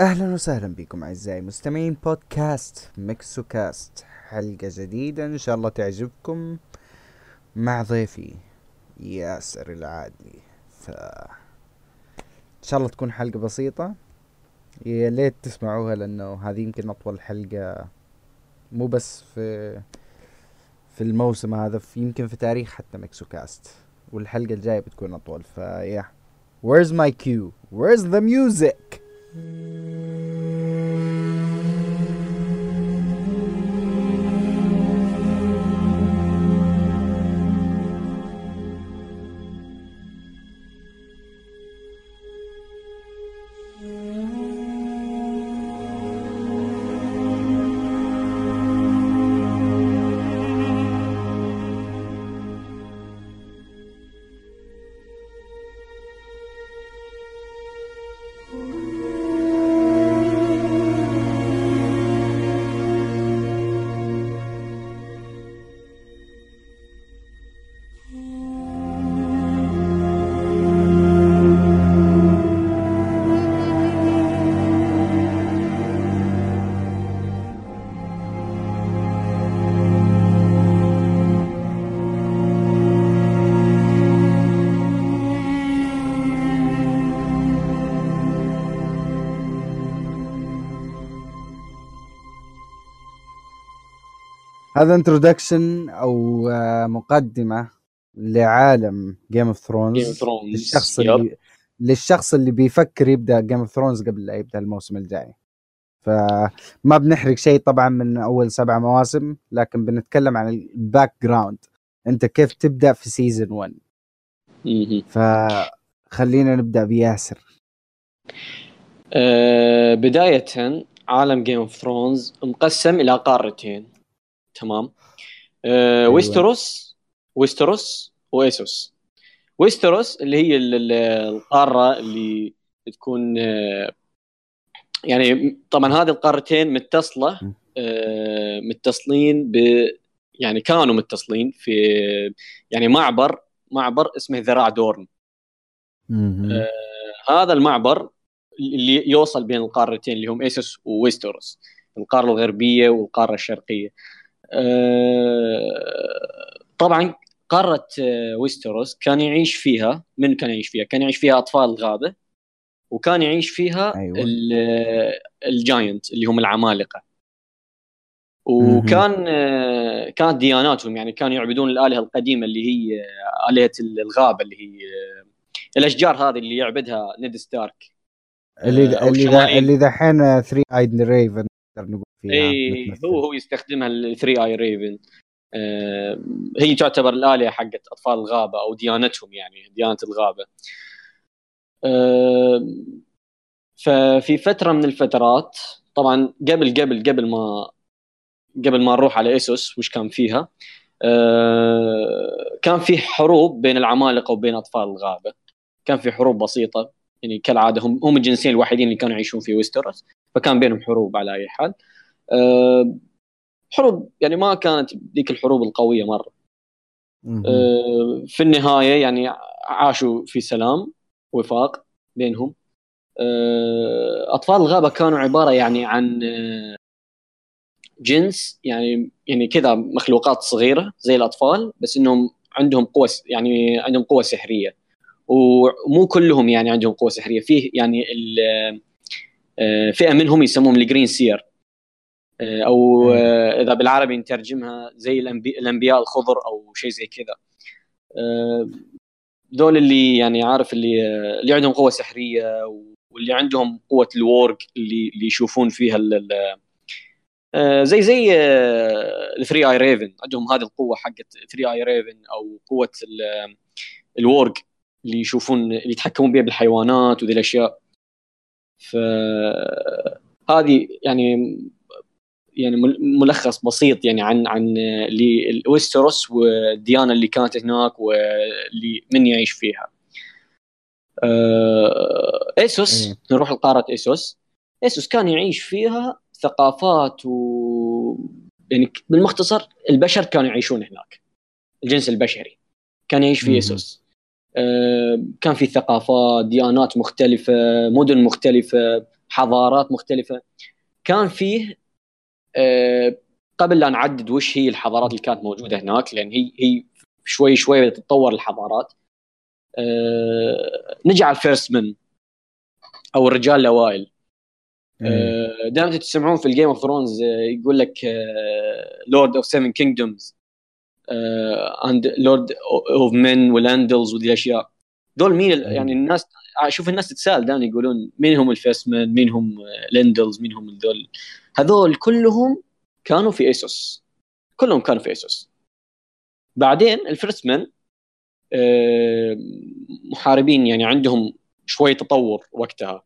أهلا وسهلا بكم أعزائي مستمعين بودكاست ميكسو كاست حلقة جديدة إن شاء الله تعجبكم. مع ضيفي ياسر العادلي. ف إن شاء الله تكون حلقة بسيطة. يا ليت تسمعوها لأنه هذه يمكن أطول حلقة مو بس في في الموسم هذا في يمكن في تاريخ حتى ميكسو كاست والحلقة الجاية بتكون أطول. فيا Where's my cue? Where's the music? うん هذا introduction أو آه، مقدمة لعالم Game of Thrones Game of Thrones للشخص اللي للشخص اللي بيفكر يبدأ Game of Thrones قبل لا يبدأ الموسم الجاي. فما بنحرق شيء طبعا من أول سبع مواسم لكن بنتكلم عن ال background أنت كيف تبدأ في season 1 فخلينا نبدأ بياسر. أه بداية عالم Game of Thrones مقسم إلى قارتين. تمام. أه أيوة. ويستروس ويستروس وإيسوس. ويستروس اللي هي ال- ال- القارة اللي تكون أه يعني طبعا هذه القارتين متصلة. أه متصلين ب يعني كانوا متصلين في يعني معبر معبر اسمه ذراع دورن. آه، هذا المعبر اللي يوصل بين القارتين اللي هم إيسوس وويستروس القارة الغربية والقارة الشرقية. آه، طبعا قارة آه، ويستروس كان يعيش فيها من كان يعيش فيها؟ كان يعيش فيها أطفال الغابه وكان يعيش فيها أيوة. ال- الجاينت اللي هم العمالقة. وكان آه، كانت دياناتهم يعني كانوا يعبدون الآلهة القديمة اللي هي آه، آلهة الغابة اللي هي آه، الأشجار هذه اللي يعبدها نيد ستارك. اللي اللي. اللي دحين 3 eyed raven نقول. اي. هو هو يستخدمها ال three eyed raven هي تعتبر الآلهة حقت أطفال الغابة أو ديانتهم يعني ديانة الغابة. آه، ففي فترة من الفترات طبعا قبل قبل قبل ما قبل ما نروح على اسوس وش كان فيها؟ آه، كان في حروب بين العمالقة وبين أطفال الغابة. كان في حروب بسيطة يعني كالعادة هم هم الجنسين الوحيدين اللي كانوا يعيشون في ويستروس فكان بينهم حروب على أي حال. آه، حروب يعني ما كانت ذيك الحروب القوية مرة. آه، في النهاية يعني عاشوا في سلام وفاق بينهم. آه، أطفال الغابة كانوا عبارة يعني عن جنس يعني يعني كذا مخلوقات صغيرة زي الأطفال بس إنهم عندهم قوة س- يعني عندهم قوة سحرية. ومو كلهم يعني عندهم قوة سحرية فيه يعني فئة منهم يسموهم الجرين سير أو آه، إذا بالعربي نترجمها زي الأنبياء الخضر أو شيء زي كذا. آه، دول اللي يعني عارف اللي آه، اللي عندهم قوة سحرية واللي عندهم قوة الورق اللي اللي يشوفون فيها آه، زي زي ال three eyed raven عندهم هذه القوة حقت three eyed raven أو قوة ال- ال warg اللي يشوفون اللي يتحكمون بها بالحيوانات وذي الأشياء. فهذه يعني يعني مل- ملخص بسيط يعني عن عن اللي ويستروس والديانه اللي كانت هناك واللي من يعيش فيها. آه، إيسوس إيه. نروح لقارة إيسوس إيسوس كان يعيش فيها ثقافات و يعني بالمختصر البشر كانوا يعيشون هناك الجنس البشري كان يعيش في. إيسوس آه، كان في ثقافات ديانات مختلفة مدن مختلفة حضارات مختلفة كان فيه قبل لا نعدد وش هي الحضارات اللي كانت موجودة هناك لأن هي هي شوي شوي تتطور الحضارات. آه، نجي على الفيرست من أو الرجال الأوائل. آه، دائما تسمعون في ال Game of Thrones يقول لك Lord of Seven Kingdoms and Lord of Men و ال Andals وذي الأشياء. دول مين يعني الناس أشوف الناس تتساءل دائما يقولون مين هم ال First Men مين هم ال Andals مين هم ذول. هذول كلهم كانوا في إيسوس. كلهم كانوا في إيسوس. بعدين ال First Men آه، محاربين يعني عندهم شوي تطور وقتها.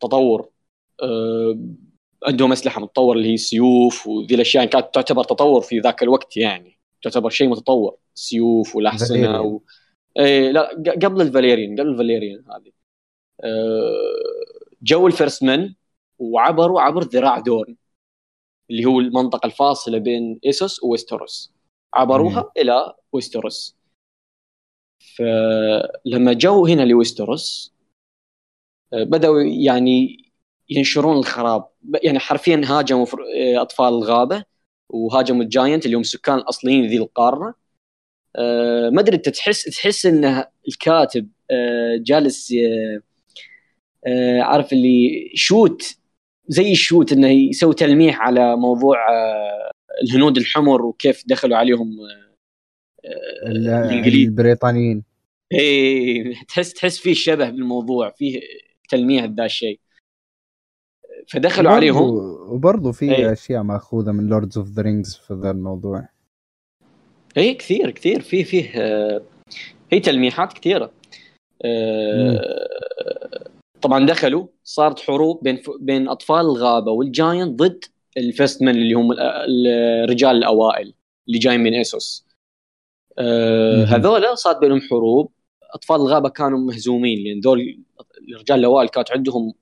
تطور آه، عندهم أسلحة متطورة اللي هي السيوف وذي الأشياء كانت تعتبر تطور في ذاك الوقت يعني. تعتبر شيء متطور سيوف والأحصنة إيه لا قبل ال Valyrian قبل ال Valyrian هذه. آه، جو ال First Men وعبروا عبر ذراع دورن اللي هو المنطقة الفاصلة بين إيسوس وويستروس. عبروها إلى ويستروس. فلما جو هنا لويستروس آه، بدأوا يعني ينشرون الخراب. يعني حرفيا هاجموا آه، أطفال الغابة وهاجموا ال giant اللي هم السكان الأصليين ذي القارة. آه، ما أدري انت تحس تحس إن الكاتب آه، جالس آه، آه، عارف اللي شوت زي الشوت إنه يسوي تلميح على موضوع آه، الهنود الحمر وكيف دخلوا عليهم آه، ال- الإنجليز. البريطانيين. إيه تحس تحس فيه شبه بالموضوع فيه تلميح ذا الشيء. فدخلوا وبرضو- عليهم. وبرضو في. أشياء مأخوذة من Lords of the Rings في ذا الموضوع. اي كثير كثير. في فيه آه، هي تلميحات كثيرة. آه، طبعا دخلوا صارت حروب بين بين أطفال الغابة وال giant ضد الفيستمن اللي هم ال- الرجال الأوائل اللي جايين من إيسوس. آه،. هذولا صارت بينهم حروب. أطفال الغابة كانوا مهزومين لأن ذول الرجال الأوائل كانت عندهم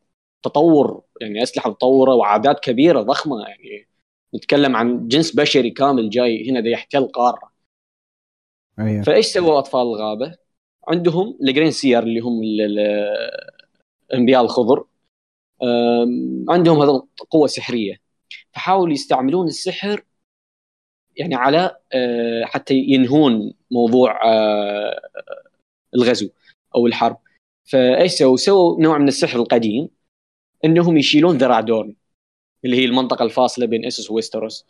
تطور يعني أسلحة متطورة وعادات كبيرة ضخمة. يعني نتكلم عن جنس بشري كامل جاي هنا دا يحتل قارة. أيوه فايش سووا أطفال الغابة؟ عندهم الجرين سير اللي هم ال- ال- الانبياء الخضر عندهم هذا قوة سحرية فحاولوا يستعملون السحر يعني على أه، حتى ينهون موضوع أه، الغزو أو الحرب فايش سووا؟ سووا نوع من السحر القديم إنهم يشيلون ذراع دورن اللي هي المنطقة الفاصلة بين اسوس وويستروس.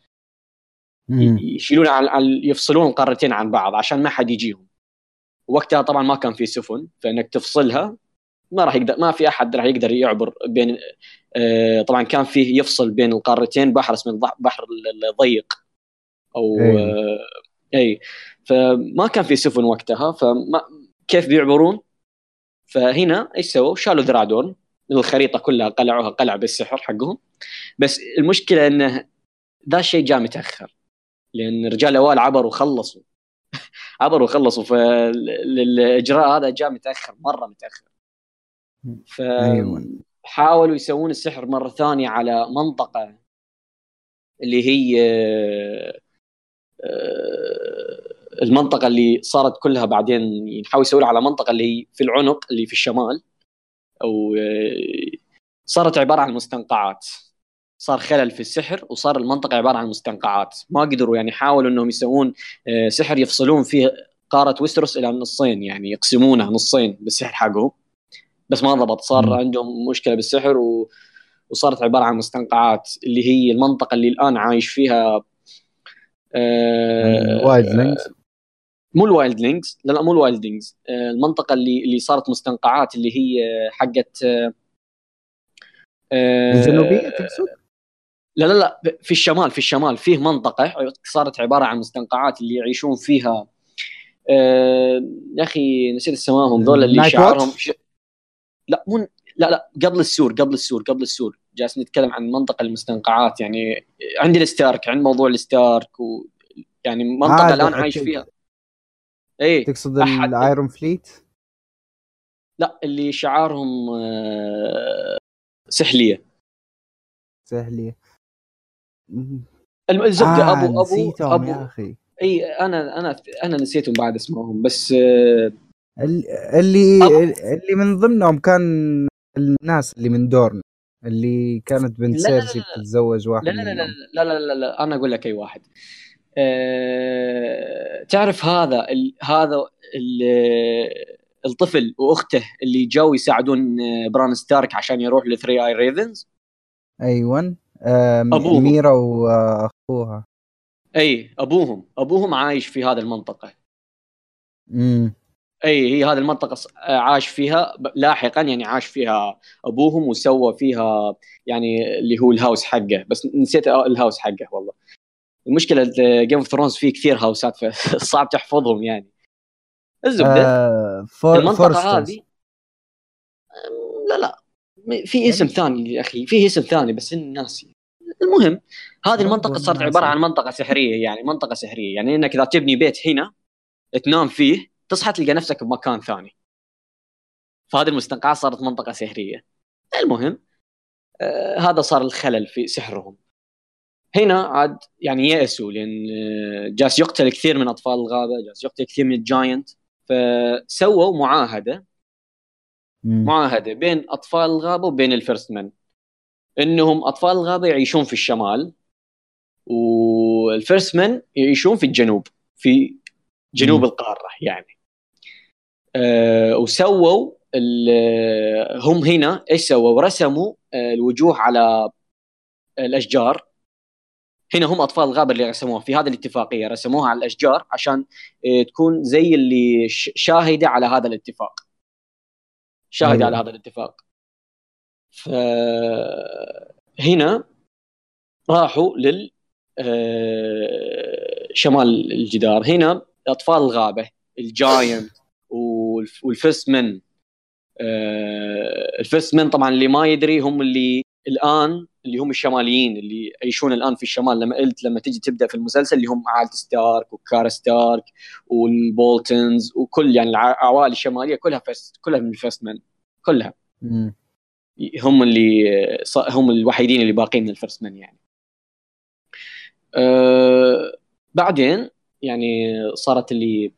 يشيلون عن يفصلون القارتين عن بعض عشان ما حد يجيهم. وقتها طبعا ما كان في سفن فإنك تفصلها ما راح يقدر ما في أحد راح يقدر يعبر بين آه، طبعا كان فيه يفصل بين القارتين بحر اسمه بحر ال- الضيق. أو أي. آه، أي. فما كان في سفن وقتها فما كيف بيعبرون؟ فهنا إيش سووا؟ شالوا من الخريطة كلها قلعوها قلع بالسحر حقهم. بس المشكلة إنه ذا الشيء جاء متأخر. لأن رجال الأوائل عبروا وخلصوا. عبروا وخلصوا. فالاجراء هذا جاء متأخر مرة متأخر. فحاولوا يسوون السحر مرة ثانية على منطقة اللي هي آه، المنطقة اللي صارت كلها بعدين يحاولوا يسوون على منطقة اللي هي في العنق اللي في الشمال. أو آه، صارت عبارة عن مستنقعات. صار خلل في السحر وصار المنطقة عبارة عن مستنقعات ما قدروا يعني حاولوا إنهم يسوون آه، سحر يفصلون فيه قارة ويستروس إلى نصين يعني يقسمونها نصين بالسحر حقهم بس ما ضبط صار. عندهم مشكلة بالسحر و... وصارت عبارة عن مستنقعات اللي هي المنطقة اللي الآن عايش فيها آه، wildlings مو ال wildlings لا لا مو ال wildlings آه، المنطقة اللي اللي صارت مستنقعات اللي هي حقت آه، آه، الجنوبية تقصد؟ لا لا لا في الشمال في الشمال فيه منطقة صارت عبارة عن مستنقعات اللي يعيشون فيها آه يا أخي نسيت اسمائهم ذول اللي شعارهم؟ ش... لا مو لا لا قبل السور قبل السور قبل السور جالس نتكلم عن منطقة المستنقعات يعني عند الستارك عند موضوع الستارك و يعني منطقة هذا الآن عايش. فيها إيه تقصد الايرون فليت؟ لا اللي شعارهم آه سحلية الزبدة آه أبو نسيتهم أبو يا أخي إي أنا أنا أنا نسيتهم بعد اسمهم بس ال- اللي أبو- اللي من ضمنهم كان الناس اللي من دورن اللي كانت بنت سيرسي. بتتزوج واحد لا لا لا لا. لا لا لا, لا. أنا أقول لك أي واحد أه... تعرف هذا ال... هذا ال... الطفل وأخته اللي جو يساعدون آه، بران ستارك عشان يروح ل Three-Eyed Ravens آم، أبوهم. ميرا وأخوها. أي أبوهم. أبوهم عايش في هذه المنطقة. امم أي هي هذه المنطقة ص- عاش فيها. لاحقا يعني عاش فيها أبوهم وسوى فيها يعني اللي هو ال house حقه. بس نسيت ال house حقه والله. المشكلة Game of Thrones فيه كثير هاوسات فصعب تحفظهم يعني. الزبدة. آه فور المنطقة. هذه لا لا. في اسم ثاني يا أخي. في اسم ثاني بس ناسي. المهم هذه المنطقة صارت. عبارة عن منطقة سحرية يعني منطقة سحرية. يعني إنك إذا تبني بيت هنا تنام فيه تصحى تلقى نفسك بمكان ثاني. فهذه المستنقعات صارت منطقة سحرية. المهم آه هذا صار الخلل في سحرهم. هنا عاد يعني يأسوا لأن آه، جالس يقتل كثير من أطفال الغابة جالس يقتل كثير من ال giant. فسووا معاهدة. معاهدة بين أطفال الغابة وبين ال First Men إنهم أطفال الغابه يعيشون في الشمال وال First Men يعيشون في الجنوب في جنوب مم. القارة يعني أه وسووا هم هنا إيش سووا؟ رسموا آه، الوجوه على الأشجار هنا هم أطفال الغابه اللي رسموها في هذه الاتفاقية رسموها على الأشجار عشان آه، تكون زي اللي شاهدة على هذا الاتفاق شاهدة. على هذا الاتفاق فهنا راحوا لل آه، شمال الجدار. هنا أطفال الغابة ال giant وال First Men ال First Men طبعا اللي ما يدري هم اللي الآن اللي هم الشماليين اللي يعيشون الآن في الشمال. لما قلت لما تجي تبدأ في المسلسل اللي هم عائلة ستارك وكارستارك وال Boltons وكل يعني العوائل الشمالية كلها First كلها من ال First Men كلها. هم اللي هم الوحيدين اللي باقين من ال First Men يعني. أه بعدين يعني صارت اللي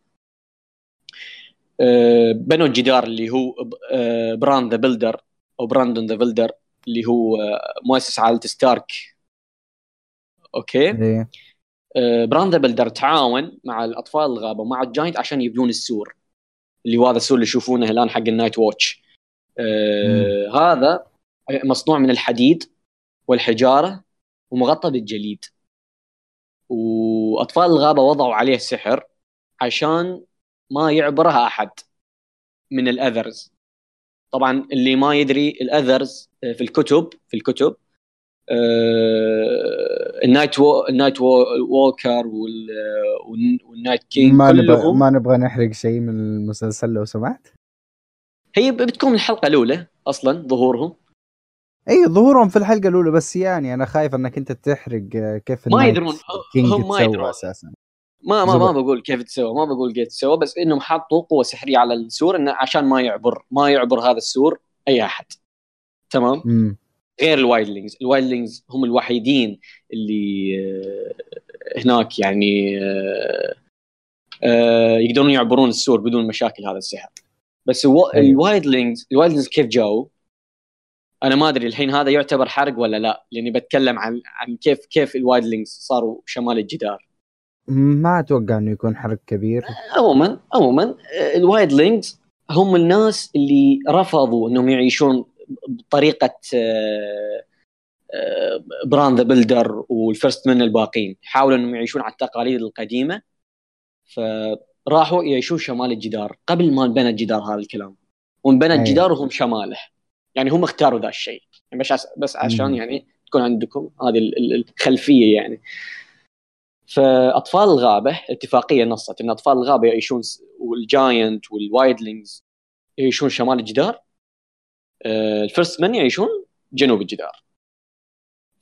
أه بنوا الجدار اللي هو أه Bran the Builder أو Brandon the Builder اللي هو آه، مؤسس عائلة ستارك. أوكي؟ إيه. أه Bran the Builder تعاون مع الأطفال الغابة ومع ال giant عشان يبنون السور. اللي هو هذا السور اللي يشوفونه الآن حق ال Night's Watch أه هذا مصنوع من الحديد والحجارة ومغطى بالجليد. وأطفال الغابة وضعوا عليه سحر عشان ما يعبرها أحد من ال Others. طبعا اللي ما يدري ال Others في الكتب في الكتب آه، ال night w- ال night w- walker وال وال- وال Night King ما نبغى ما نبغى نحرق شيء من المسلسل لو سمحت. هي بتكون الحلقة الأولى أصلا ظهورهم. اي ظهورهم في الحلقة الأولى بس يعني أنا خايف إنك أنت تحرق آه، كيف ما يدرون، هم ما يدرون. أساسا. ما ما ما. بقول كيف تسوى ما بقول كيف تسوى بس إنهم حطوا قوة سحرية على السور إنه عشان ما يعبر ما يعبر هذا السور أي أحد. تمام؟ امم غير ال wildlings. ال wildlings هم الوحيدين اللي آه، هناك يعني آه، يقدرون يعبرون السور بدون مشاكل هذا السحر. بس أيوة. ال wildlings ال wildlings كيف جاوا أنا ما أدري الحين هذا يعتبر حرق ولا لا لأني بتكلم عن عن كيف كيف ال wildlings صاروا شمال الجدار. ما أتوقع إنه يكون حرق كبير. عموما عموما آه، ال wildlings هم الناس اللي رفضوا إنهم يعيشون بطريقة Bran the Builder وال First Men الباقين حاولوا إنهم يعيشون على التقاليد القديمة. فراحوا يعيشون شمال الجدار قبل ما انبنى الجدار هذا الكلام. وانبنى أي. الجدار وهم شماله. يعني هم اختاروا ذا الشيء. يعني بس بس عشان. يعني تكون عندكم هذه ال- ال- الخلفية يعني. فأطفال الغابة اتفاقية نصت إن أطفال الغابة يعيشون وال giant وال wildlings يعيشون شمال الجدار. آه، ال First Men يعيشون جنوب الجدار.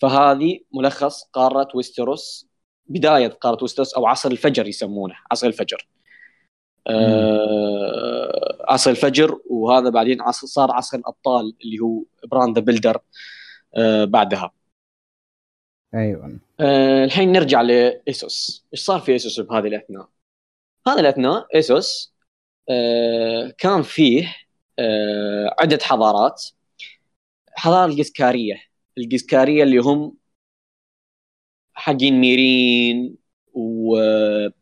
فهذه ملخص قارة ويستروس بداية قارة ويستروس أو عصر الفجر يسمونه عصر الفجر. آه عصر الفجر وهذا بعدين عصر صار عصر الأبطال اللي هو Bran the Builder آه بعدها. أيوه. آه الحين نرجع لإيسوس إيش صار في إيسوس بهذه الأثناء؟ هذه الأثناء إيسوس آه كان فيه آه عدة حضارات. حضارة الغسكارية القسكاريه اللي هم حقين ميرين و آه،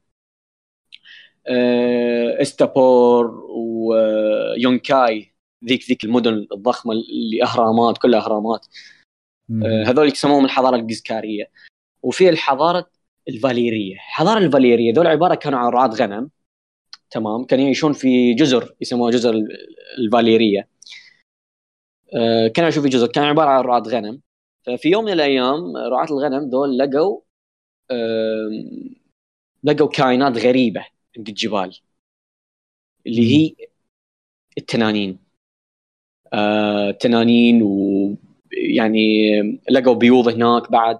إستابور ويونكاي ذيك ذيك المدن الضخمة اللي أهرامات كلها أهرامات. آه، هذول يسموهم الحضارة القزكارية. وفي الحضارة الفاليرية. الحضاره الفاليرية ذول عبارة كانوا عن رعاة غنم. تمام؟ كانوا يعيشون في جزر يسموها جزر الفاليرية. آه، كانوا يعيشون في جزر كان عبارة عن رعاة غنم. ففي يوم من الأيام رعاة الغنم ذول لقوا لقوا كائنات غريبة. عند الجبال اللي هي التنانين. آه تنانين ويعني لقوا بيوض هناك بعد.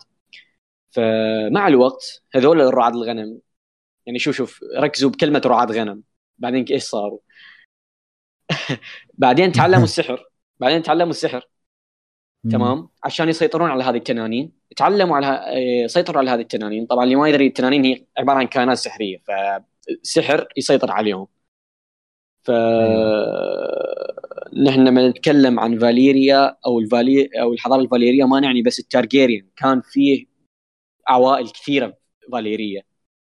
فمع الوقت هذول الرعاة الغنم يعني شوف شوف ركزوا بكلمة رعاة غنم بعدين إيش صاروا؟ بعدين تعلموا السحر بعدين تعلموا السحر. تمام؟ عشان يسيطرون على هذه التنانين. تعلموا على آه، سيطروا على هذه التنانين. طبعا اللي ما يدري التنانين هي عبارة عن كائنات سحرية فسحر يسيطر عليهم. ف نحن لما نتكلم عن فاليريا أو الفالي أو الحضارة الفاليرية ما نعني بس التارجيريان كان فيه عوائل كثيرة فاليرية.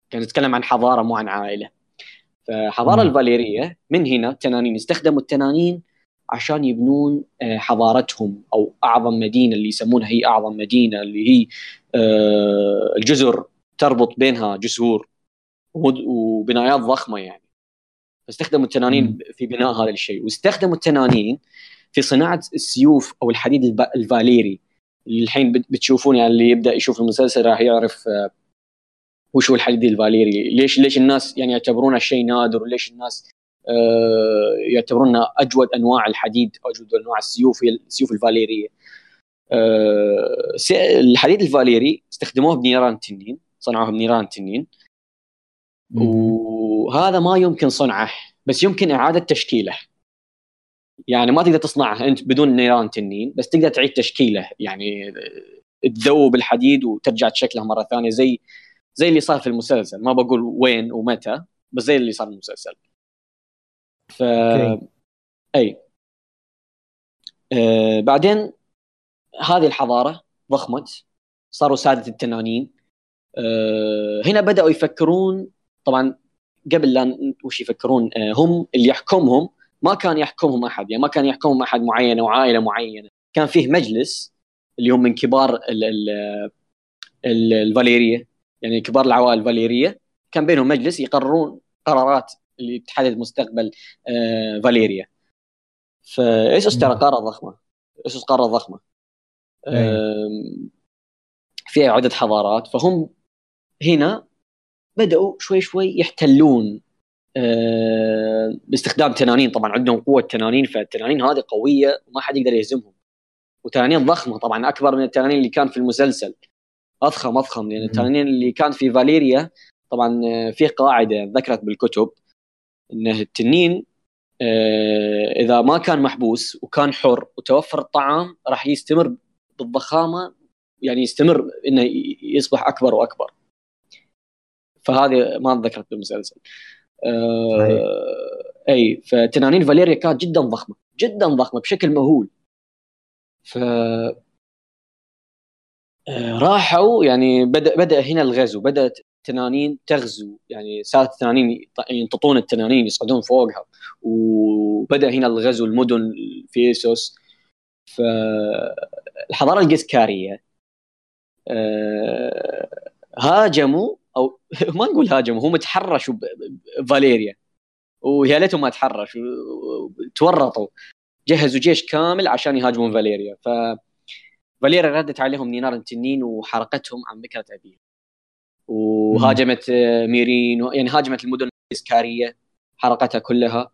كان نتكلم عن حضارة مو عن عائلة. فحضارة الفاليرية من هنا التنانين استخدموا التنانين عشان يبنون آه، حضارتهم أو أعظم مدينة اللي يسمونها هي أعظم مدينة اللي هي آه، الجزر تربط بينها جسور. وبنايات ضخمة يعني. فاستخدموا التنانين في بناء هذا الشيء. واستخدموا التنانين في صناعة السيوف أو الحديد الفاليري. اللي الحين بتشوفون يعني اللي يبدأ يشوف المسلسل راح يعرف آه، وش هو الحديد الفاليري. ليش ليش الناس يعني يعتبرونه شيء نادر وليش الناس آه، يعتبرونه أجود أنواع الحديد أجود أنواع السيوف السيوف الفاليرية. آه، الحديد الفاليري استخدموه بنيران التنين صنعوه بنيران التنين وهذا ما يمكن صنعه بس يمكن إعادة تشكيله. يعني ما تقدر تصنعه أنت بدون نيران تنين بس تقدر تعيد تشكيله. يعني تذوب الحديد وترجع تشكله مرة ثانية زي زي اللي صار في المسلسل. ما بقول وين ومتى بس زي اللي صار في المسلسل. ف okay. أي. آه بعدين هذه الحضارة ضخمت صاروا سادة التنانين. آه هنا بدأوا يفكرون طبعا قبل لا وش يفكرون آه هم اللي يحكمهم ما كان يحكمهم أحد يعني ما كان يحكمهم أحد معين أو عائله معينة. كان فيه مجلس اللي هم من كبار الفاليريا يعني كبار العوائل الفاليرية. كان بينهم مجلس يقررون قرارات اللي تحدد مستقبل آه فاليريا. فايسوس ترى قاره ضخمة. ايسوس قاره ضخمة؟ فيها عدة حضارات. فهم هنا بدأوا شوي شوي يحتلون آه باستخدام تنانين. طبعا عندهم قوة تنانين فالتنانين هذه قوية وما حد يقدر يهزمهم. وتنانين ضخمة طبعا أكبر من التنانين اللي كان في المسلسل. أضخم أضخم لأن يعني التنانين اللي كان في فاليريا طبعا آه، في قاعدة ذكرت بالكتب انه التنين آه، إذا ما كان محبوس وكان حر وتوفر الطعام راح يستمر بالضخامة يعني يستمر إنه يصبح أكبر وأكبر. فهذه ما ذكرت بالمسلسل. آه أي فتنانين فاليريا كانت جدا ضخمة جدا ضخمة بشكل مهول. ف آه، راحوا يعني بدا بدأ هنا الغزو بدأت التنانين تغزو يعني صارت التنانين ينططون التنانين يصعدون فوقها وبدأ هنا الغزو المدن في ايسوس فالحضاره القسكاريه آه، هاجموا أو ما نقول هاجموا هم تحرشوا بفاليريا ويا ليتهم ما تحرشوا تورطوا. جهزوا جيش كامل عشان يهاجمون فاليريا. ف فاليريا ردت عليهم نينار التنين وحرقتهم عن بكرة ابيها وهاجمت ميرين يعني هاجمت المدن الإسكارية حرقتها كلها.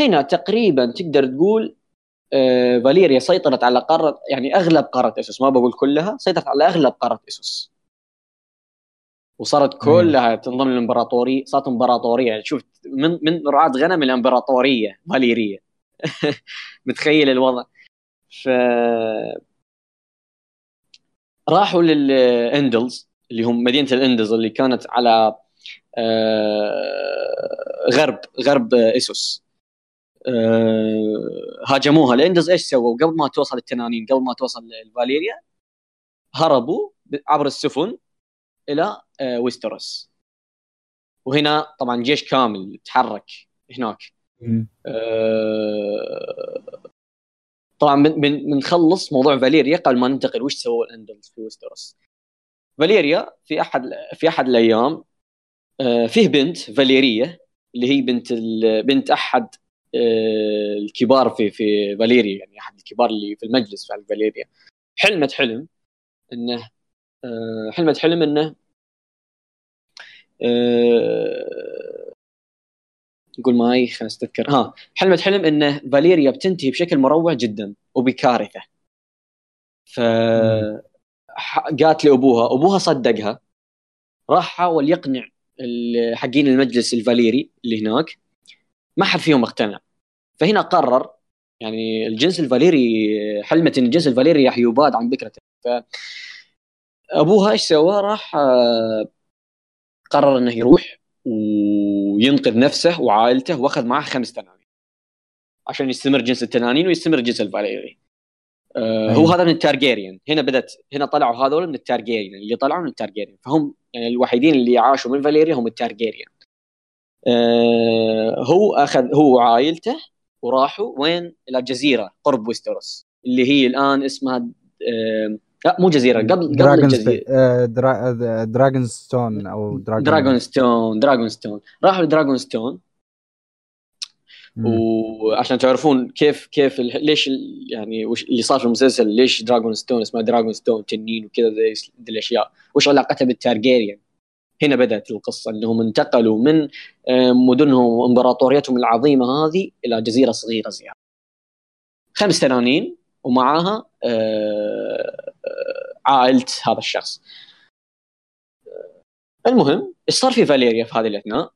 هنا تقريبا تقدر تقول آه، فاليريا سيطرت على قارة يعني أغلب قارة اسوس ما بقول كلها سيطرت على أغلب قارة اسوس وصارت كلها تنضم للإمبراطورية صارت إمبراطورية. يعني شوف من من رعاة غنم الامبراطوريه فاليرية. متخيل الوضع. ف راحوا للاندلز اللي هم مدينة الإندلز اللي كانت على آه، غرب غرب اسوس آه، هاجموها. الإندلز إيش سووا؟ قبل ما توصل التنانين قبل ما توصل الفاليريا هربوا عبر السفن. إلى آه، ويستروس وهنا طبعا جيش كامل تحرك هناك. آه، طبعا بن- بن- بنخلص موضوع فاليريا قبل ما ننتقل. وش سووا الاندلز في ويستروس فاليريا في أحد في أحد الأيام آه، فيه بنت فاليرية اللي هي بنت بنت أحد الكبار في في فاليريا يعني أحد الكبار اللي في المجلس في فاليريا. حلمت حلم إنه حلمت حلم انه آه، نقول معي خلينا استذكر ها حلمت حلم انه فاليريا بتنتهي بشكل مروع جدا وبكارثة. ف قالت لأبوها أبوها صدقها. راح حاول يقنع حقين المجلس الفاليري اللي هناك. ما حد فيهم اقتنع. فهنا قرر يعني الجنس الفاليري حلمت إن الجنس الفاليري راح يباد عن بكرته ف أبوها إيش سوى؟ راح آه، قرر إنه يروح وينقذ نفسه وعائلته وأخذ معه خمس تنانين عشان يستمر جنس التنانين ويستمر جنس الفاليري. آه، هو أيوة. هذا من التارجيريان. هنا بدأت هنا طلعوا هذول من التارجيريان. اللي طلعوا من التارجيريان. فهم يعني الوحيدين اللي عاشوا من فاليريا هم التارجيريان. آه، هو أخذ هو وعائلته وراحوا وين؟ إلى جزيره قرب ويستروس اللي هي الآن اسمها آه، لا مو جزيرة قبل قبل دراجون الجزيرة. آه، درا... آه، دراجون ستون أو دراجون دراجون ستون دراجون ستون راحوا لدراجون ستون. وعشان تعرفون كيف كيف ليش يعني وش اللي صار في المسلسل ليش دراجون ستون اسمها دراجون ستون تنين وكذا ذي الأشياء. وش علاقتها بالتارجيريان؟ هنا بدأت القصة إنهم انتقلوا من آه، مدنهم وإمبراطوريتهم العظيمة هذه إلى جزيرة صغيرة زي هذه. خمس تنانين ومعاها آه، آه، عائلة هذا الشخص. المهم إيش صار في فاليريا في هذه الأثناء؟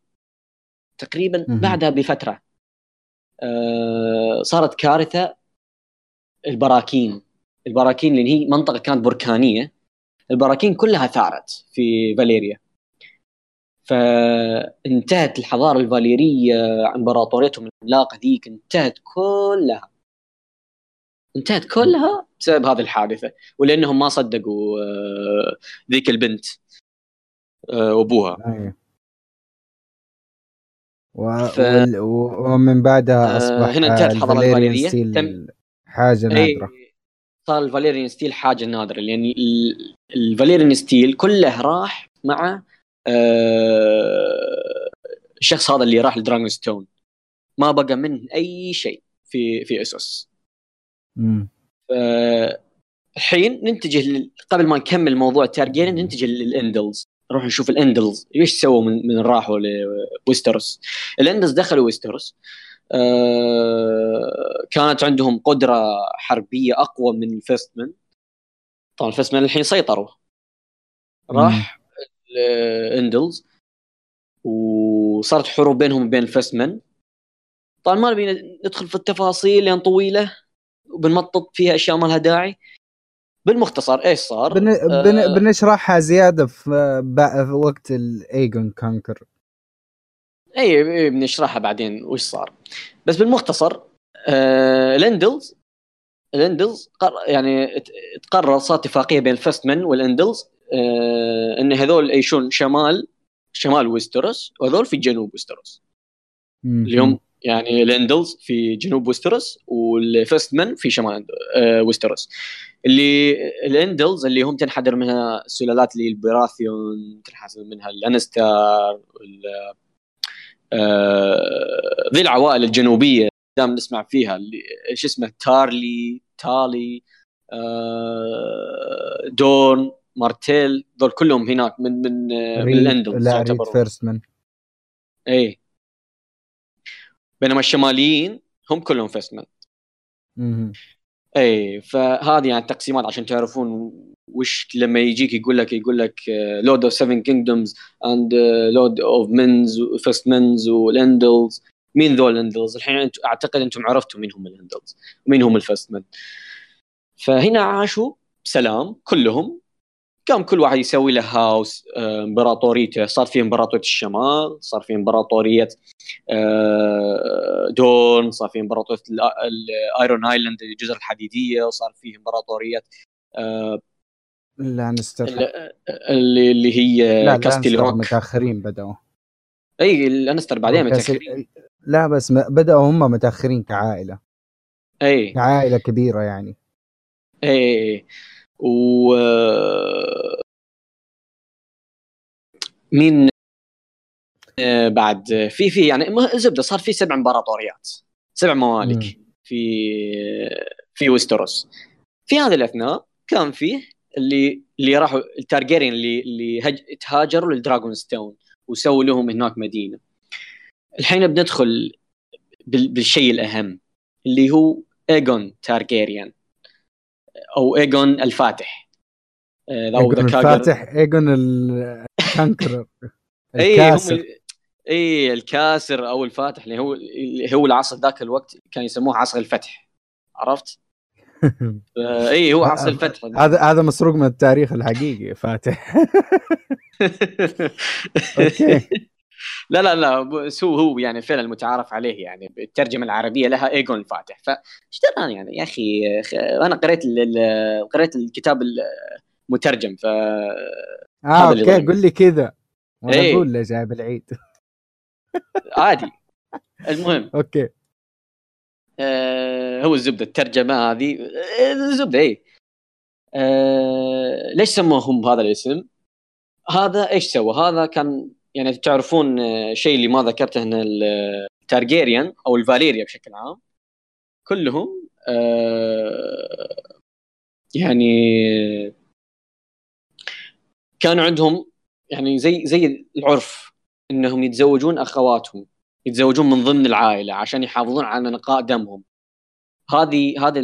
تقريبا. بعدها بفترة آه، صارت كارثة البراكين. البراكين لأن هي منطقة كانت بركانية. البراكين كلها ثارت في فاليريا. فانتهت الحضارة الفاليرية إمبراطوريتهم العملاقة ذيك انتهت كلها. انتهت كلها بسبب هذه الحادثة ولأنهم ما صدقوا آه، ذيك البنت آه، وابوها أيوة. و... ف- ومن بعدها آه، أصبح هنا انتهت الحضارة ال Valyrian. steel تم- حاجة اي نادرة. صار ال Valyrian steel حاجة نادرة لأن ال- ال Valyrian steel كله راح مع آه، الشخص هذا اللي راح لدراجون ستون. ما بقى منه أي شيء في في اسوس مم. آه، الحين ننتجه لل- قبل ما نكمل موضوع التارجيريان ننتجه للإندلز. نروح نشوف الإندلز. إيش سووا من من راحوا لويستروس الإندلز دخلوا ويستروس. آه، كانت عندهم قدرة حربية أقوى من الفيستمن طبعا الفيستمن الحين سيطروا. راح الاندلز وصارت حروب بينهم وبين ال First Men طبعا ما نبي ندخل في التفاصيل لأن طويلة. وبنمطط فيها أشياء ما لها داعي بالمختصر إيش صار؟ بن... آه، بن... بنشرحها زيادة في. في وقت ال Aegon Conquer إي إي، بنشرحها بعدين وش صار بس بالمختصر آه الاندلز الاندلز قر... يعني تقرر صار اتفاقية بين ال First Men والاندلز آه إن هذول يعيشون شمال شمال ويستروس وهذول في جنوب ويستروس اللي هم يعني الاندلز في جنوب ويستروس وال First Men في شمال آه ويستروس. اللي الاندلز اللي هم تنحدر منها السلالات اللي البراثيون تنحدر منها اللانستر آه، ذي العوائل الجنوبية دام نسمع فيها اللي إيش اسمه تارلي تالي آه، دورن مارتيل ذول كلهم هناك من من من الاندلز لا ريد First Men اي بينما الشماليين هم كلهم مهم. اي فهذه يعني التقسيمات عشان تعرفون وش لما يجيك يقول لك يقول لك Lord of Seven Kingdoms and Lord of Mens First Mens والاندلز مين ذول الاندلز؟ الحين أنت- أعتقد أنتم عرفتوا مين هم الاندلز ومين هم ال First Men فهنا عاشوا بسلام كلهم قام كل واحد يسوي له house آه، امبراطوريته. صار في امبراطورية الشمال صار في امبراطورية آه، دورن صار في امبراطورية ال- ال Iron Island الجزر الحديدية وصار في امبراطورية آه، لانستر ال- اللي اللي هي لا كاسترلي روك متأخرين بدأوا. إي لانستر بعدين متأخرين. لا بس بدأوا هم متأخرين كعائلة. إي. كعائلة كبيرة يعني. إيه و مين آه، بعد في في يعني زبدة صار في سبع امبراطوريات سبع ممالك في في ويستروس. في هذه الأثناء كان فيه اللي اللي راحوا التارجيريان اللي اللي هج... تهاجروا للدراجون ستون وسووا لهم هناك مدينة. الحين بندخل بال... بالشيء الأهم اللي هو ايجون تارجيريان. أو ايجون الفاتح. آه، ايجون The Conqueror. الفاتح ايجون ال Conqueror الكاسر. اي الكاسر أو الفاتح اللي هو اللي هو العصر ذاك الوقت كان يسموه عصر الفتح. عرفت؟ آه، اي هو عصر الفتح. هذا هذا مسروق من التاريخ الحقيقي فاتح. أوكي. لا لا لا بس هو هو يعني فعلا المتعارف عليه يعني الترجمة العربية لها ايجون الفاتح فايش دراني يعني يا أخي أنا قريت قريت الكتاب المترجم ف آه أوكي. قول لي كذا وأنا إيه. أقول له جايب العيد عادي المهم أوكي آه هو الزبدة الترجمة هذه آه، الزبدة اي آه ليش سموهم بهذا الاسم؟ هذا إيش سوى؟ هذا كان يعني تعرفون آه، شيء اللي ما ذكرته إن التارجيريان أو الفاليريا بشكل عام كلهم آه يعني كانوا عندهم يعني زي زي العرف إنهم يتزوجون أخواتهم يتزوجون من ضمن العائلة عشان يحافظون على نقاء دمهم هذه هذا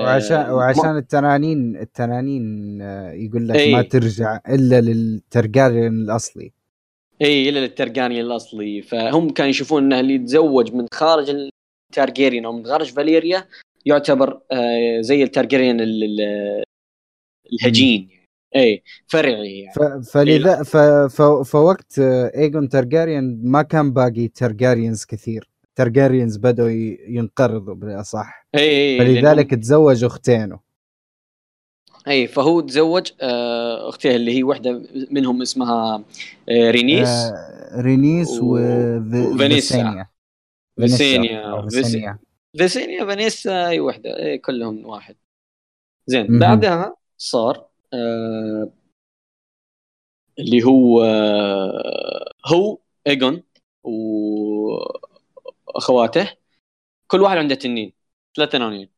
وعشان وعشان التنانين التنانين آه، يقول لك إيه. ما ترجع إلا للترجاريان الأصلي إي إلا للترجاريان الأصلي. فهم كانوا يشوفون إنه اللي يتزوج من خارج التارجيريان أو من خارج فاليريا يعتبر آه زي التارجيريان ال- ال- الهجين. إي فرعي يعني. ف- فلذا ف... ف... فوقت آه، ايجون ترجاريان ما كان باقي ترجاريانز كثير. ترجاريانز بدأوا ينقرضوا بالأصح. إي فلذلك تزوج أختينه. أي فهو تزوج آه اختها اللي هي واحدة منهم اسمها آه رينيس. آه رينيس و- وفينيسيا وفانيسا. فيسينيا. فيسينيا. فيسينيا فانيسا أي واحدة أي كلهم واحد. زين مهم. بعدها صار آه اللي هو آه هو ايجون واخواته كل واحد عنده تنين ثلاث تنانين.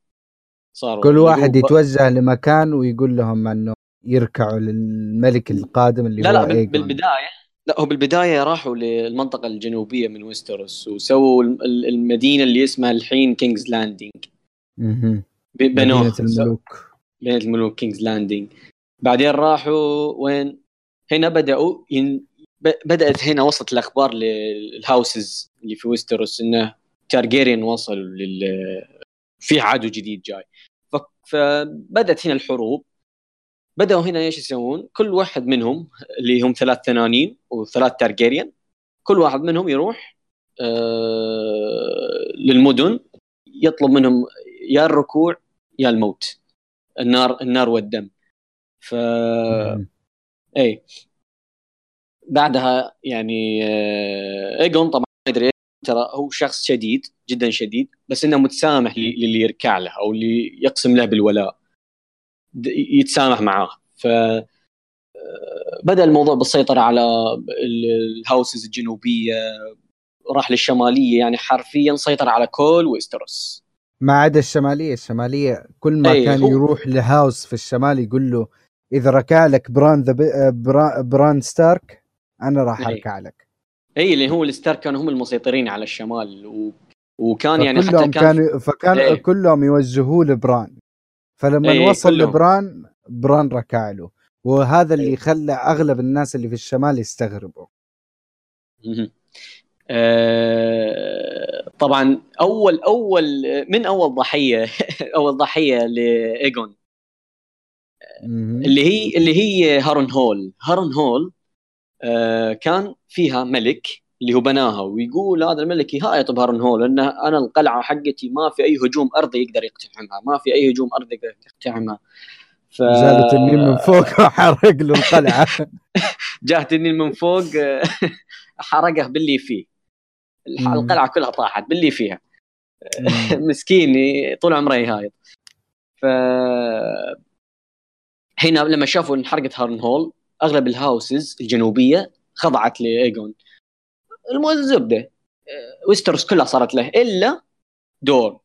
صاروا كل واحد يتوجه لمكان ويقول لهم أنه يركعوا للملك القادم اللي لا هو لا بال- بالبداية. لا هو بالبداية راحوا للمنطقة الجنوبية من ويستروس وسووا الم- ال- المدينة اللي اسمها الحين King's. ب- بنوها مدينة الملوك. مدينه الملوك King's Landing. بعدين راحوا وين؟ هنا بدأوا ين... ب... بدأت هنا وصلت الأخبار للهاوسز اللي في ويستروس إنه تارجيريان وصلوا لل في عدو جديد جاي. ف... فبدات هنا الحروب بدأوا هنا إيش يسوون؟ كل واحد منهم اللي هم ثلاث تنانين وثلاث تارجيريان كل واحد منهم يروح آه للمدن يطلب منهم يا الركوع يا الموت النار النار والدم ف. اي بعدها يعني آه، إيجون طبعا ما ادري ترى هو شخص شديد جدا شديد بس إنه متسامح للي يركع له أو اللي يقسم له بالولاء يتسامح معاه. ف آه، بدأ الموضوع بالسيطرة على ال- الهاوسز الجنوبية راح للشمالية يعني حرفيا سيطر على كل ويستروس. ما عدا الشمالية الشمالية كل ما أي، كان هو- يروح ل House في الشمال يقول له إذا ركع لك بران ذا بران, بران ستارك أنا راح أي. أركع لك. اي اللي هو الستار كانوا هم المسيطرين على الشمال و... وكان يعني حتى كان كانوا فكان إيه. كلهم يوجهوه لبران فلما إيه، وصل كلهم. لبران بران ركع له وهذا اللي خلى أغلب الناس اللي في الشمال يستغربوا. آه، طبعا اول اول من أول ضحية أول ضحية لإيجون. اللي هي اللي هي هارون هول هارون هول كان فيها ملك اللي هو بناها ويقول هذا الملك يهايط بهارون هول ان أنا القلعة حقتي ما في أي هجوم أرضي يقدر يقتحمها ما في أي هجوم أرضي يقدر يقتحمها. ف جاء التنين من فوق وحرق له القلعة. جاه تنين من فوق آه، حرقه باللي فيه. القلعة كلها طاحت باللي فيها. مسكين طول عمره يهايط. ف هنا لما شافوا انحرقت هارن هول أغلب ال Houses الجنوبية خضعت لإيجون. الزبده آه، ويسترس كلها صارت له إلا دورن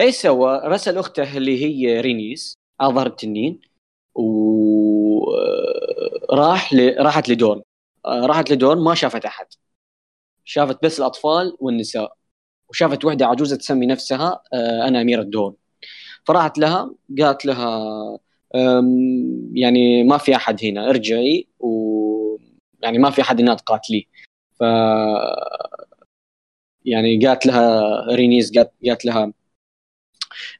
إيش سوى؟ رسل أخته اللي هي رينيس على ظهر التنين وراح ل... راحت لدورن آه، راحت لدورن ما شافت أحد. شافت بس الأطفال والنساء. وشافت وحدة عجوزة تسمي نفسها آه، أنا أميرة دورن فراحت لها قالت لها يعني ما في أحد هنا ارجعي و يعني ما في أحد هنا تقاتليه ف يعني قالت لها رينيس قالت, لها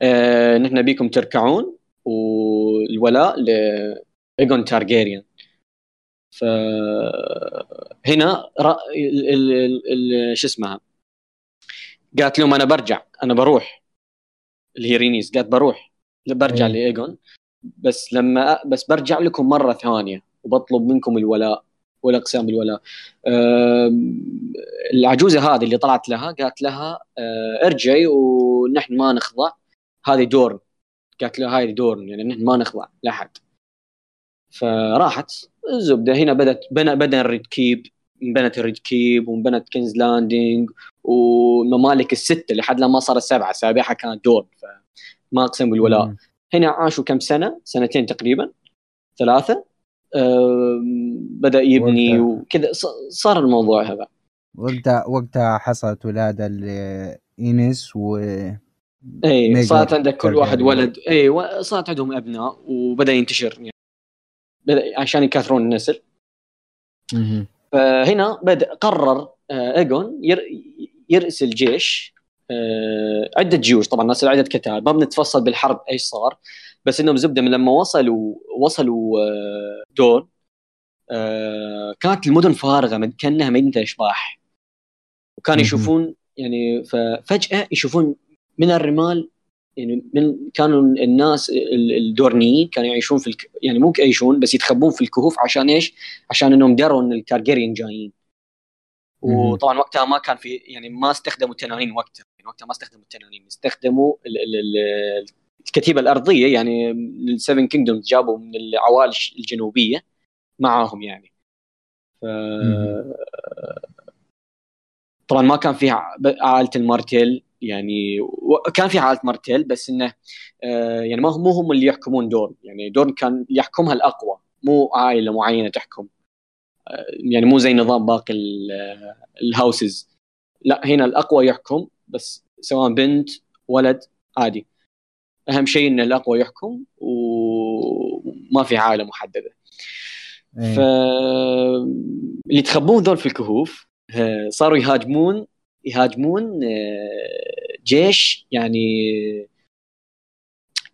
آه نحن نبيكم تركعون والولاء لايجون تارجيريان ف هنا. ال... ال... ال... شو اسمها؟ قالت لهم أنا برجع أنا بروح. اللي هي رينيس قالت بروح. برجع إيه. لإيجون. بس لما بس برجع لكم مرة ثانية وبطلب منكم الولاء والاقسام بالولاء العجوزة هذه اللي طلعت لها قالت لها أه، ارجعي ونحن ما نخضع. هذه دورن. قالت لها هاي دورن يعني نحن ما نخضع لأحد. فراحت الزبدة هنا بدت بنى بدأ ال Red Keep انبنت ال Red Keep وانبنت King's Landing والممالك الستة لحد لما صارت سبعة سابعها كانت دورن فما أقسم بالولاء. هنا عاشوا كم سنة؟ سنتين تقريبا. ثلاثة. بدأ يبني وكذا. صار الموضوع هذا. وقتها وقتها حصلت ولادة لاينيس و اي صارت عندك كل واحد. ولد. اي صارت عندهم أبناء وبدأ ينتشر. يعني بدأ عشان يكثرون النسل. فهنا بدا قرر آه، ايجون ير يرسل جيش عدة جيوش طبعا ناس عده كتائب ما بنتفصل بالحرب إيش صار بس إنهم زبدة من لما وصلوا وصلوا آه، دون آه، كانت المدن فارغة كأنها مدينة اشباح وكانوا. يشوفون يعني ففجاه يشوفون من الرمال يعني من كانوا الناس ال- الدورنيين كانوا يعيشون في الك... يعني مو يعيشون بس يتخبون في الكهوف عشان إيش؟ عشان إنهم دروا إن التارجيريان جايين. وطبعا وقتها ما كان في يعني ما استخدموا التنانين وقتها وقتها ما استخدموا التنانين استخدموا ال ال ال الكتيبة الأرضية يعني من ال Seven Kingdoms جابوا من العوائل الجنوبية معاهم يعني. ف... طبعا ما كان في ع- ب- عائلة المارتيل يعني كان في عائلة مارتيل بس إنه آه، يعني ما هم مو هم اللي يحكمون دورن. يعني دورن كان يحكمها الأقوى مو عائلة معينة تحكم. آه، يعني مو زي نظام باقي ال- آه، الهاوسز لا هنا الأقوى يحكم بس سواء بنت ولد عادي أهم شيء إن الأقوى يحكم وما في عائله محددة إيه. ف اللي يتخبون ذول في الكهوف آه، صاروا يهاجمون يهاجمون آه، جيش يعني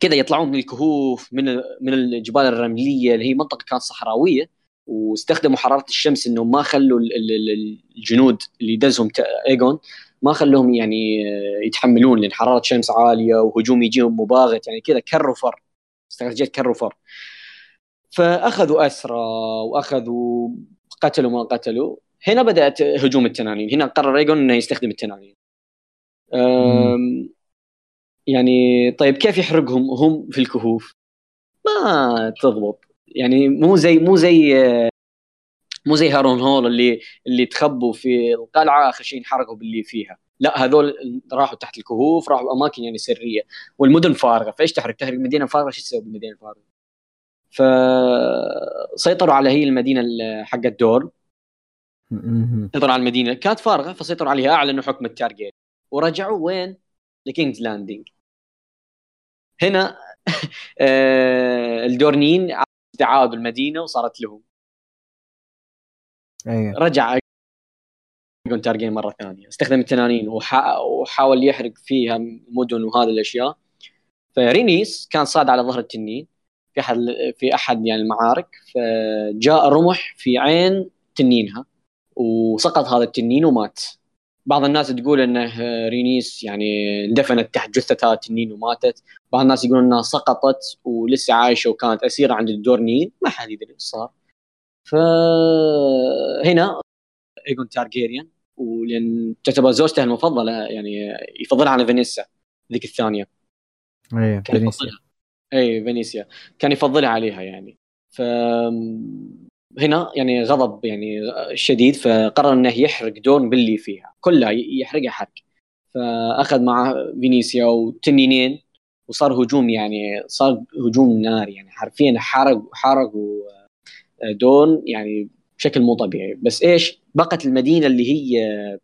كذا يطلعون من الكهوف من من الجبال الرملية اللي هي منطقة كانت صحراوية واستخدموا حرارة الشمس إنهم ما خلوا ال- ال- ال- الجنود اللي يدزهم ت- ايجون ما خلوهم يعني آه، يتحملون لأن حرارة الشمس عالية وهجوم يجيهم مباغت يعني كذا كر وفر استراتيجيه كر وفر. فأخذوا أسرى وأخذوا قتلوا ما قتلوا. هنا بدأت هجوم التنانين. هنا قرر ايجون إنه يستخدم التنانين. يعني طيب كيف يحرقهم؟ هم في الكهوف. ما تضبط. يعني مو زي مو زي مو زي هارون هول اللي اللي تخبوا في القلعة آخر شيء انحرقوا باللي فيها. لا هذول راحوا تحت الكهوف راحوا اماكن يعني سرية. والمدن فارغة فإيش تحرق؟ تحرق مدينة فارغة إيش تسوي بالمدينة الفارغة؟ فسيطروا على هي المدينة ال- حق الدور. سيطروا على المدينة. كانت فارغة فسيطروا عليها أعلنوا حكم التارجيت. ورجعوا وين؟ لكينجز لاندنج هنا آه، الدورنيين استعادوا المدينة وصارت لهم. أيوه رجع ايجون تارجيريان مرة ثانية. استخدم التنانين وحا... وحاول يحرق فيها مدن وهذه الأشياء. فرينيس كان صاد على ظهر التنين. في أحد في أحد يعني المعارك فجاء رمح في عين تنينها وسقط هذا التنين ومات. بعض الناس تقول إنه رينيس يعني اندفنت تحت جثة هذا التنين وماتت. بعض الناس يقولون إنها سقطت ولسه عايشة وكانت أسيرة عند الدورنيين. ما حد يدري إيش صار. فهنا ايجون تارجيريان ولأن تعتبر زوجته المفضلة يعني يفضلها على فينيسا ذيك الثانية. كان فينيسيا. اي فينيسيا. كان يفضلها عليها يعني. ف هنا يعني غضب يعني شديد فقرر إنه يحرق دون باللي فيها. كلها يحرقها حرق فأخذ مع فينيسيا وتنينين وصار هجوم يعني صار هجوم نار يعني. حرفيا حرق حرقوا دون يعني بشكل مو طبيعي. بس إيش؟ بقت المدينة اللي هي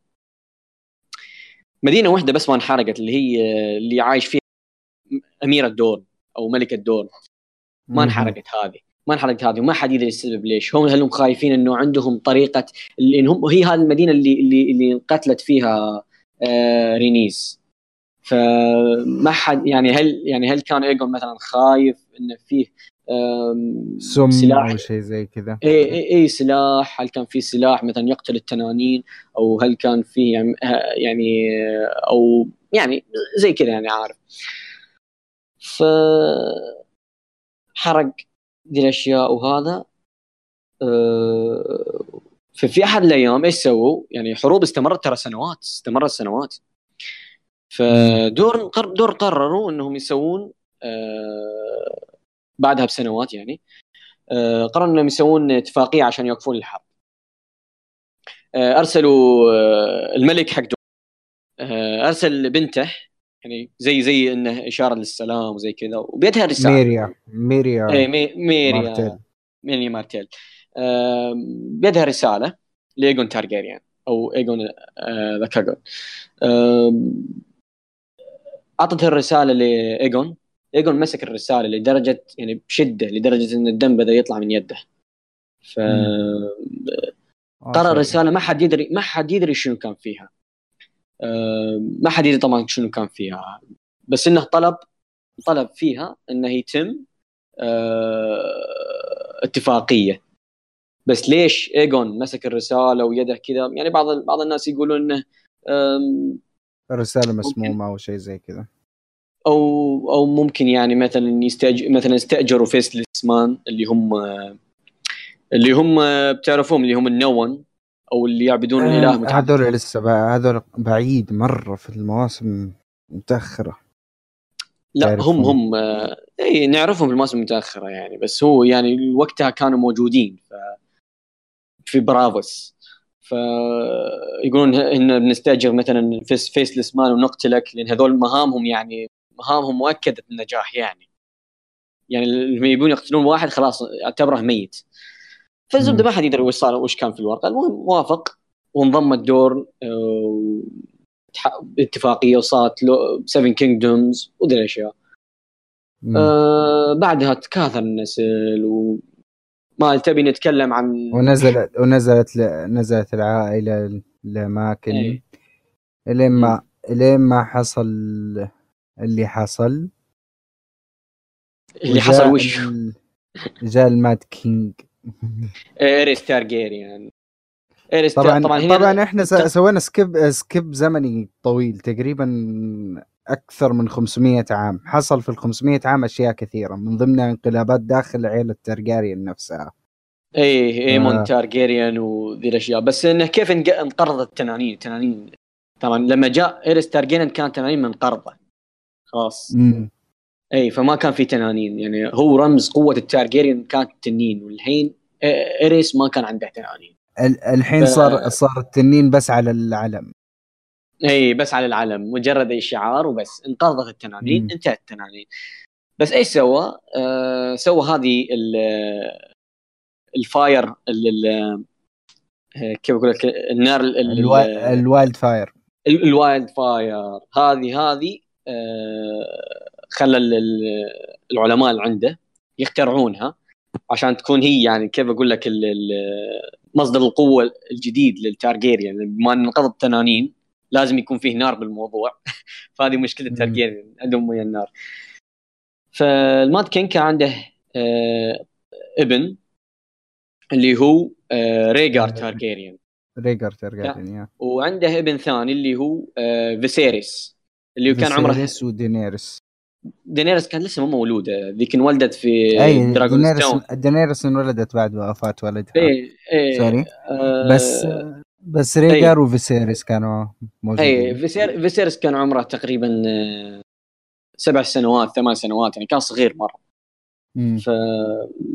مدينة واحدة بس ما انحرقت اللي هي اللي عايش فيها أميرة دون أو ملكه دون ما. انحرقت هذه. ما انحرقت هذه وما حد يدري السبب ليش. هم هل هم خايفين إنه عندهم طريقة اللي هم هي هذه المدينة اللي اللي اللي انقتلت فيها آه رينيس. فما حد يعني هل يعني هل كان ايجون مثلا خايف إنه فيه سم سلاح. أو شيء زي كذا. اي اي اي سلاح. هل كان في سلاح مثلا يقتل التنانين؟ أو هل كان في يعني, يعني أو يعني زي كذا يعني عارف. ف حرق دي الأشياء وهذا. ففي أحد الأيام إيش سووا؟ يعني حروب استمرت ترى سنوات استمرت سنوات. فدور دور قرروا إنهم يسوون أه، بعدها بسنوات يعني آه، قرروا إنهم يسوون اتفاقية عشان يوقفون الحرب. آه، أرسلوا آه، الملك حق أرسل بنته يعني زي زي إنه إشارة للسلام وزي كذا وبيدها رسالة. ميريا ميريا إيه مي- ميريا. مارتيل. ميريا مارتيل. بيدها رسالة لايجون تارجيريان أو ايجون the Dragon آم، اعطته الرسالة لايجون ايجون مسك الرسالة لدرجة يعني بشدة لدرجة إن الدم بدأ يطلع من يده. ف آه، قرأ شيء. رسالة ما حد يدري ما حد يدري شنو كان فيها. آه، ما حد يدري طبعا شنو كان فيها. بس إنه طلب طلب فيها إنه يتم آه، اتفاقية. بس ليش ايجون مسك الرسالة ويده كذا؟ يعني بعض بعض الناس يقولون إنه آم، رساله مسمومة أو شيء زي كذا. أو أو ممكن يعني مثلا يستأج مثلا استأجروا فيسلس مان اللي هم اللي هم بتعرفوهم اللي هم ال no one أو اللي يعبدون الاله آه، متعدد هذول لسه بقى هذول بعيد مرة في المواسم متأخرة. لا هم. هم آه، إي نعرفهم في المواسم المتأخرة يعني بس هو يعني وقتها كانوا موجودين ف في برافوس فيقولون إن بنستأجر مثلا face Faceless Man ونقتلك لأن هذول مهامهم يعني مهامهم مؤكده النجاح يعني يعني لما يبون يقتلون واحد خلاص اعتبره ميت فالزبدة. ما حد يدري وش صار وش كان في الورقة المهم وافق وانضم الدور آه، اتفاقية وصارت 7 kingdoms وذي الأشياء. آه بعدها تكاثر النسل وما تبي نتكلم عن ونزلت ونزلت ل... نزلت العائلة لاماكن إيه. إلين ما إلين ما حصل اللي حصل. اللي حصل وش؟ ال- جاء ال Mad King. ايريس تارجيريان ايريس طبعا طبعا هنا طبعا إحنا سوينا skip skip زمني طويل تقريبا أكثر من 500 عام. حصل في ال 500 عام أشياء كثيرة من ضمنها انقلابات داخل عيلة ترجاريان نفسها. إيه ايمون آه. تارجيريان وذي الأشياء. بس انه كيف انق- انقرضت التنانين التنانين طبعا لما جاء ايريس تارجيريان كانت تنانين منقرضه خلاص. اي فما كان في تنانين. يعني هو رمز قوة التارجيريان كانت التنين والحين إيريس ما كان عنده تنانين. ال- الحين ف- صار صار التنين بس على العلم. اي بس على العلم. مجرد اي شعار وبس. انقرضت التنانين. انتهت التنانين. بس إيش سوى؟ آه سوى هذه ال- ال fire ال- ال- آه، كيف أقول لك؟ النار ال- ال- الوا... الوايلد فاير. ال- ال wildfire. هذه هذه خلى ال- ال- العلماء اللي عنده يخترعونها عشان تكون هي يعني كيف أقول لك مصدر القوة الجديد للتارجيريان. بما ان انقرضت التنانين لازم يكون فيه نار بالموضوع. فهذه مشكلة. التارجيريان عندهم ويا النار. فال Mad King كان عنده آه ابن اللي هو آه ريجار تارجيريان. ريجر تارجيريان. وعنده ابن ثاني اللي هو آه فيسيريس. اللي كان عمره فيسيريس ودينيرس دينيرس كانت لسه مو مولوده ذيك انولدت في أي دراجون ستون دينيرس انولدت بعد وفاة والدها. اي اي sorry. آه بس بس ريجر وفيسيريس كانوا اي موجودين فيسير فيسيرس كان عمره تقريبا آه، سبع سنوات ثمان سنوات يعني كان صغير مرة. مم. ف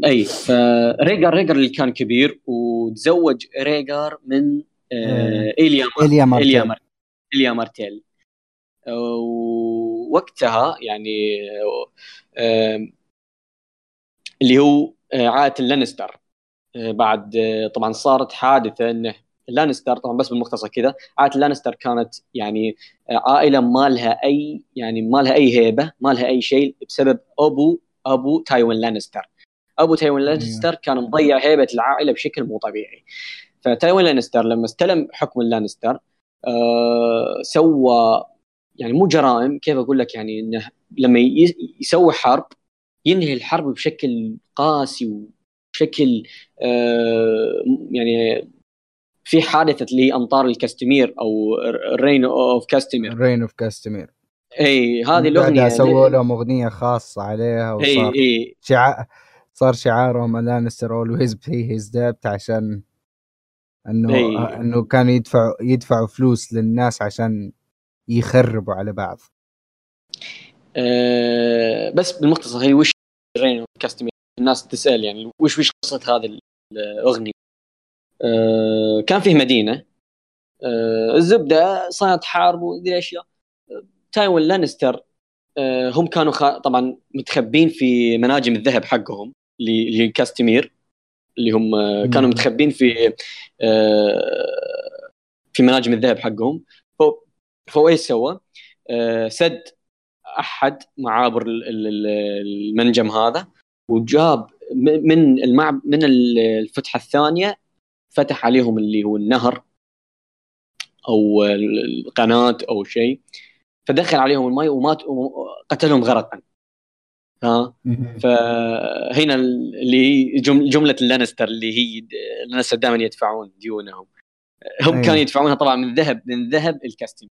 اي فريجر ريجر اللي كان كبير وتزوج ريجر من آه إيليا مار- إيليا مارتيل. إيليا مار- إيليا مارتيل. ووقتها يعني اللي هو آه، عائلة اللانستر آه، بعد آه، طبعا صارت حادثة إنه اللانستر طبعا بس بالمختصر كذا عائلة اللانستر كانت يعني عائلة ما لها أي يعني ما لها أي هيبة ما لها أي شيء بسبب أبو أبو تايوين لانستر. أبو تايوين لانستر كان مضيع هيبة العائلة بشكل مو طبيعي. فتايوين لانستر لما استلم حكم اللانستر آه سوى يعني مو جرائم كيف أقول لك يعني إنه لما يسوي حرب ينهي الحرب بشكل قاسي وبشكل آه يعني في حادثة اللي هي امطار الكاستمير أو ال Rain of Castamere Rain of Castamere إي هذه الأغنية سووا لهم أغنية خاصة عليها إي وصار إي. شعار صار شعارهم Lannister always pay his debt عشان إنه إي. إنه كانوا يدفعوا يدفعوا فلوس للناس عشان يخربوا على بعض. آه، بس بالمختصر هي وش الناس تسأل يعني وش وش قصة هذه الأغنية؟ آه، كان فيه مدينة. آه، الزبدة صارت حرب وذي الاشياء تايوان لانستر آه، هم كانوا خ... طبعا متخبين في مناجم الذهب حقهم اللي اللي هي كاستمير اللي هم آه، كانوا. متخبين في آه، في مناجم الذهب حقهم. فهو إيش سوى؟ آه، سد أحد معابر ال- ال- ال- المنجم هذا وجاب من المعب من ال- الفتحة الثانية فتح عليهم اللي هو النهر أو ال- القناة أو شيء فدخل عليهم الماء ومات قتلهم غرقا ها فهنا اللي هي جم- جملة اللانستر اللي هي اللانستر دائما يدفعون ديونهم هم أيوة. كانوا يدفعونها طبعا من ذهب من ذهب الكاستمير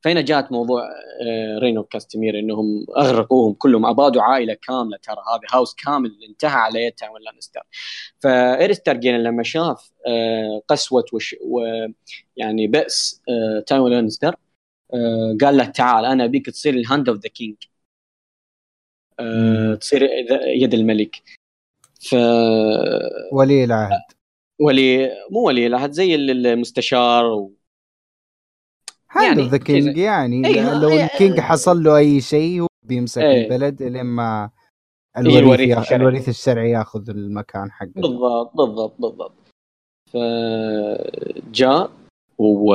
فهنا جاءت موضوع آه، Rain of Castamere إنهم أغرقوهم كلهم أبادوا عائلة كاملة ترى هذا house كامل انتهى على يد تايوين لانستر تارجيريان لما شاف آه، قسوة وش ويعني بأس آه، تايوين لانستر آه، قال له تعال أنا أبيك تصير ال Hand of the King. تصير يد الملك. ف ولي العهد. ولي مو ولي العهد زي المستشار و... يعني the King يعني إي، لو ال King حصل له أي شيء هو بيمسك إي. البلد لما الوريث الوريث يا- الشرعي. الوريث الشرعي ياخذ المكان حقه. بالضبط بالضبط بالضبط. فجاء و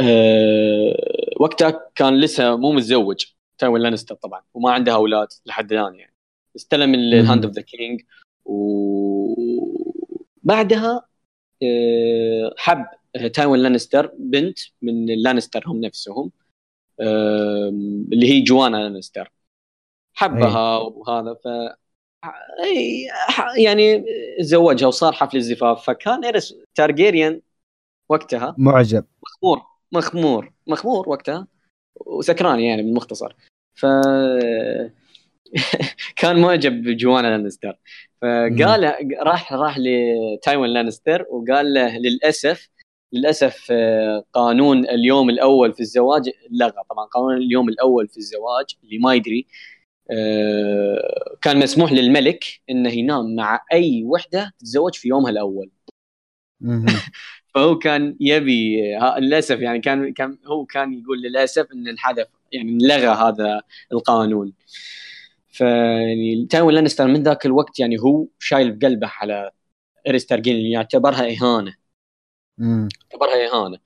آه، وقتها كان لسه مو متزوج. تايوين لانستر طبعا وما عنده أولاد لحد الآن يعني. استلم ال Hand of the King وبعدها آه، حب تايوين لانستر بنت من اللانستر هم نفسهم اللي هي جوانا لانستر. حبها وهذا ف أي يعني تزوجها وصار حفل الزفاف فكان إيرس تارجيريان وقتها. معجب. مخمور مخمور مخمور وقتها وسكران يعني بالمختصر ف كان معجب بجوانا لانستر. فقال راح راح لتايوان لانستر وقال له للأسف للأسف آه، قانون اليوم الأول في الزواج لغى. طبعا قانون اليوم الأول في الزواج اللي ما يدري آه، كان مسموح للملك إنه ينام مع أي وحدة تتزوج في يومها الأول. فهو كان يبي ها- للأسف يعني كان كان هو كان يقول للأسف إن انحذف يعني لغى هذا القانون. فيعني تايوين لانستر من ذاك الوقت يعني هو شايل بقلبه على اريس تارجيريان يعتبرها إهانة. مم. يعتبرها اهانه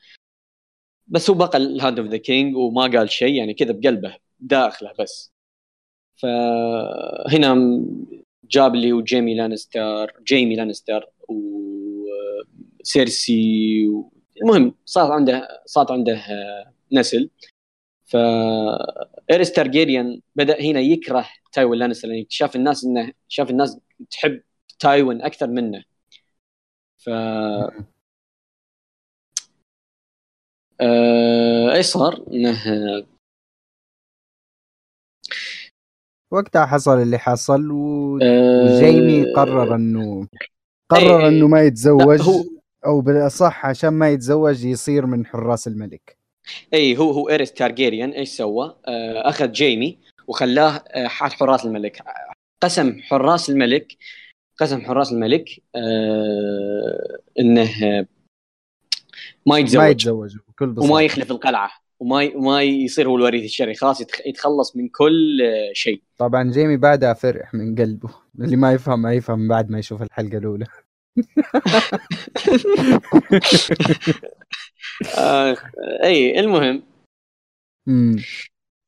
بس هو بقى ال Hand of the King وما قال شيء يعني كذا بقلبه داخله بس. فهنا جاب اللي هو جيمي لانستر جيمي لانستر وسيرسي و... المهم صار عنده صار عنده نسل. ف ايريس تارجيريان بدأ هنا يكره تايوين لانستر لأن شاف الناس إنه شاف الناس تحب تايوين أكثر منه. ف إيش صار؟ انه وقتها حصل اللي حصل و... آه، وجيمي قرر انه قرر إيه. إنه ما يتزوج هو- أو بالأصح عشان ما يتزوج يصير من حراس الملك إي هو هو إيريس تارجيريان إيش سوى؟ آه، أخذ جيمي وخلاه آه، حال حراس الملك قسم حراس الملك قسم حراس الملك آه، إنه آه، ما ما يتزوج بكل بساطة. وما يخلف القلعة وما ي- وما يصير هو الوريث الشرعي خلاص يتخ- يتخلص من كل شيء. طبعا جيمي بعدها فرح من قلبه. اللي ما يفهم ما يفهم بعد ما يشوف الحلقة الأولى. آه، إي المهم.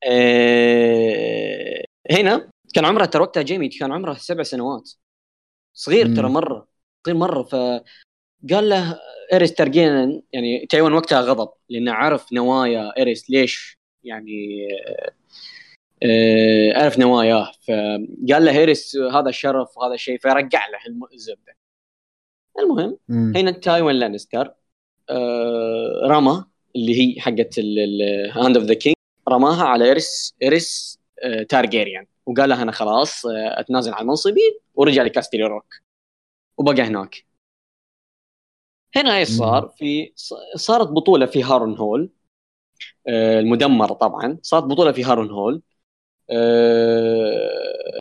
آه، هنا كان عمره ترى وقتها جيمي كان عمره سبع سنوات. صغير. ترى مرة صغير مرة. فقال له اريس تارجيريان يعني تايوين وقتها غضب لأنه عرف نوايا اريس ليش يعني آه، عرف نواياه. فقال له اريس هذا شرف وهذا شيء فرجع له الزبده المهم أمم. هنا تايوين لانستر آه، رمى اللي هي حقت Hand of the King رماها على إيريس إيريس آه، تارجيريان. وقال لها أنا خلاص آه، أتنازل عن منصبي ورجع لكاسترلي روك. وبقى هناك. هنا إيش صار؟ في صارت بطولة في هارون هول آه، المدمرة طبعا. صارت بطولة في هارون هول آه،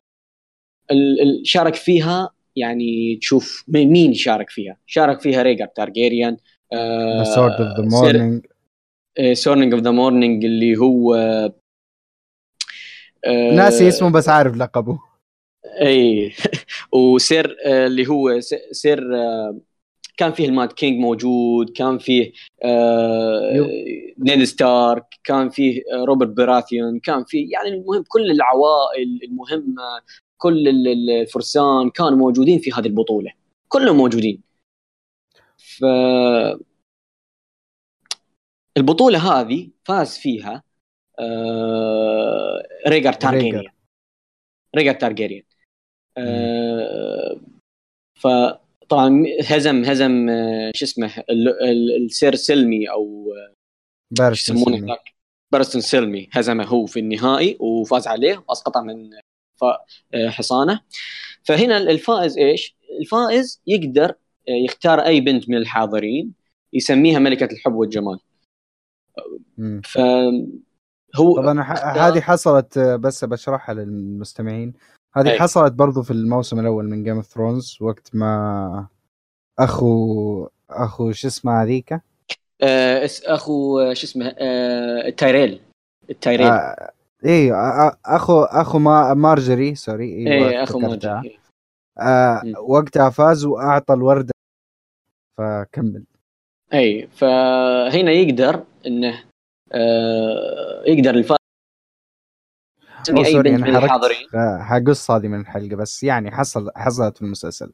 شارك فيها يعني تشوف مين شارك فيها؟ شارك فيها ريجر تارجيريان Sword of the Morning Sword of the Morning اللي هو آه، ناسي اسمه بس عارف لقبه. اي وسير اللي هو سير كان فيه ال Mad King موجود كان فيه آه،. نيد ستارك كان فيه آه، روبرت براثيون كان فيه يعني المهم كل العوائل المهمة كل ال- ال- الفرسان كانوا موجودين في هذه البطولة. كلهم موجودين. ف البطولة هذه فاز فيها آه، ريجر تارجيريان. ريجر تارجيريان. آه، فطبعا هزم هزم آه، شو اسمه ال- ال- السير سلمي أو آه، يسمونه مسلمي. هناك باريستان سلمي هزمه هو في النهائي وفاز عليه واسقطه من ف- آه، حصانه فهنا الفائز إيش؟ الفائز يقدر يختار أي بنت من الحاضرين يسميها ملكة الحب والجمال أمم. فهو طبعا هذه حصلت بس بشرحها للمستمعين هذه أي. حصلت برضو في الموسم الأول من Game of Thrones وقت ما أخو أخو شو اسمه هذيك آه، أخو آه، شو اسمه آه، التايريل التايريل آه آه، أخو أخو ما مارجري sorry أيوه إيه أخو افتكرتها. ماجد آه. وقتها فاز وأعطى الورده فكمل اي فهنا يقدر إنه آه يقدر أوه، أي بنت من الحاضرين؟ حقص هذه من الحلقة بس يعني حصل حصلت في المسلسل.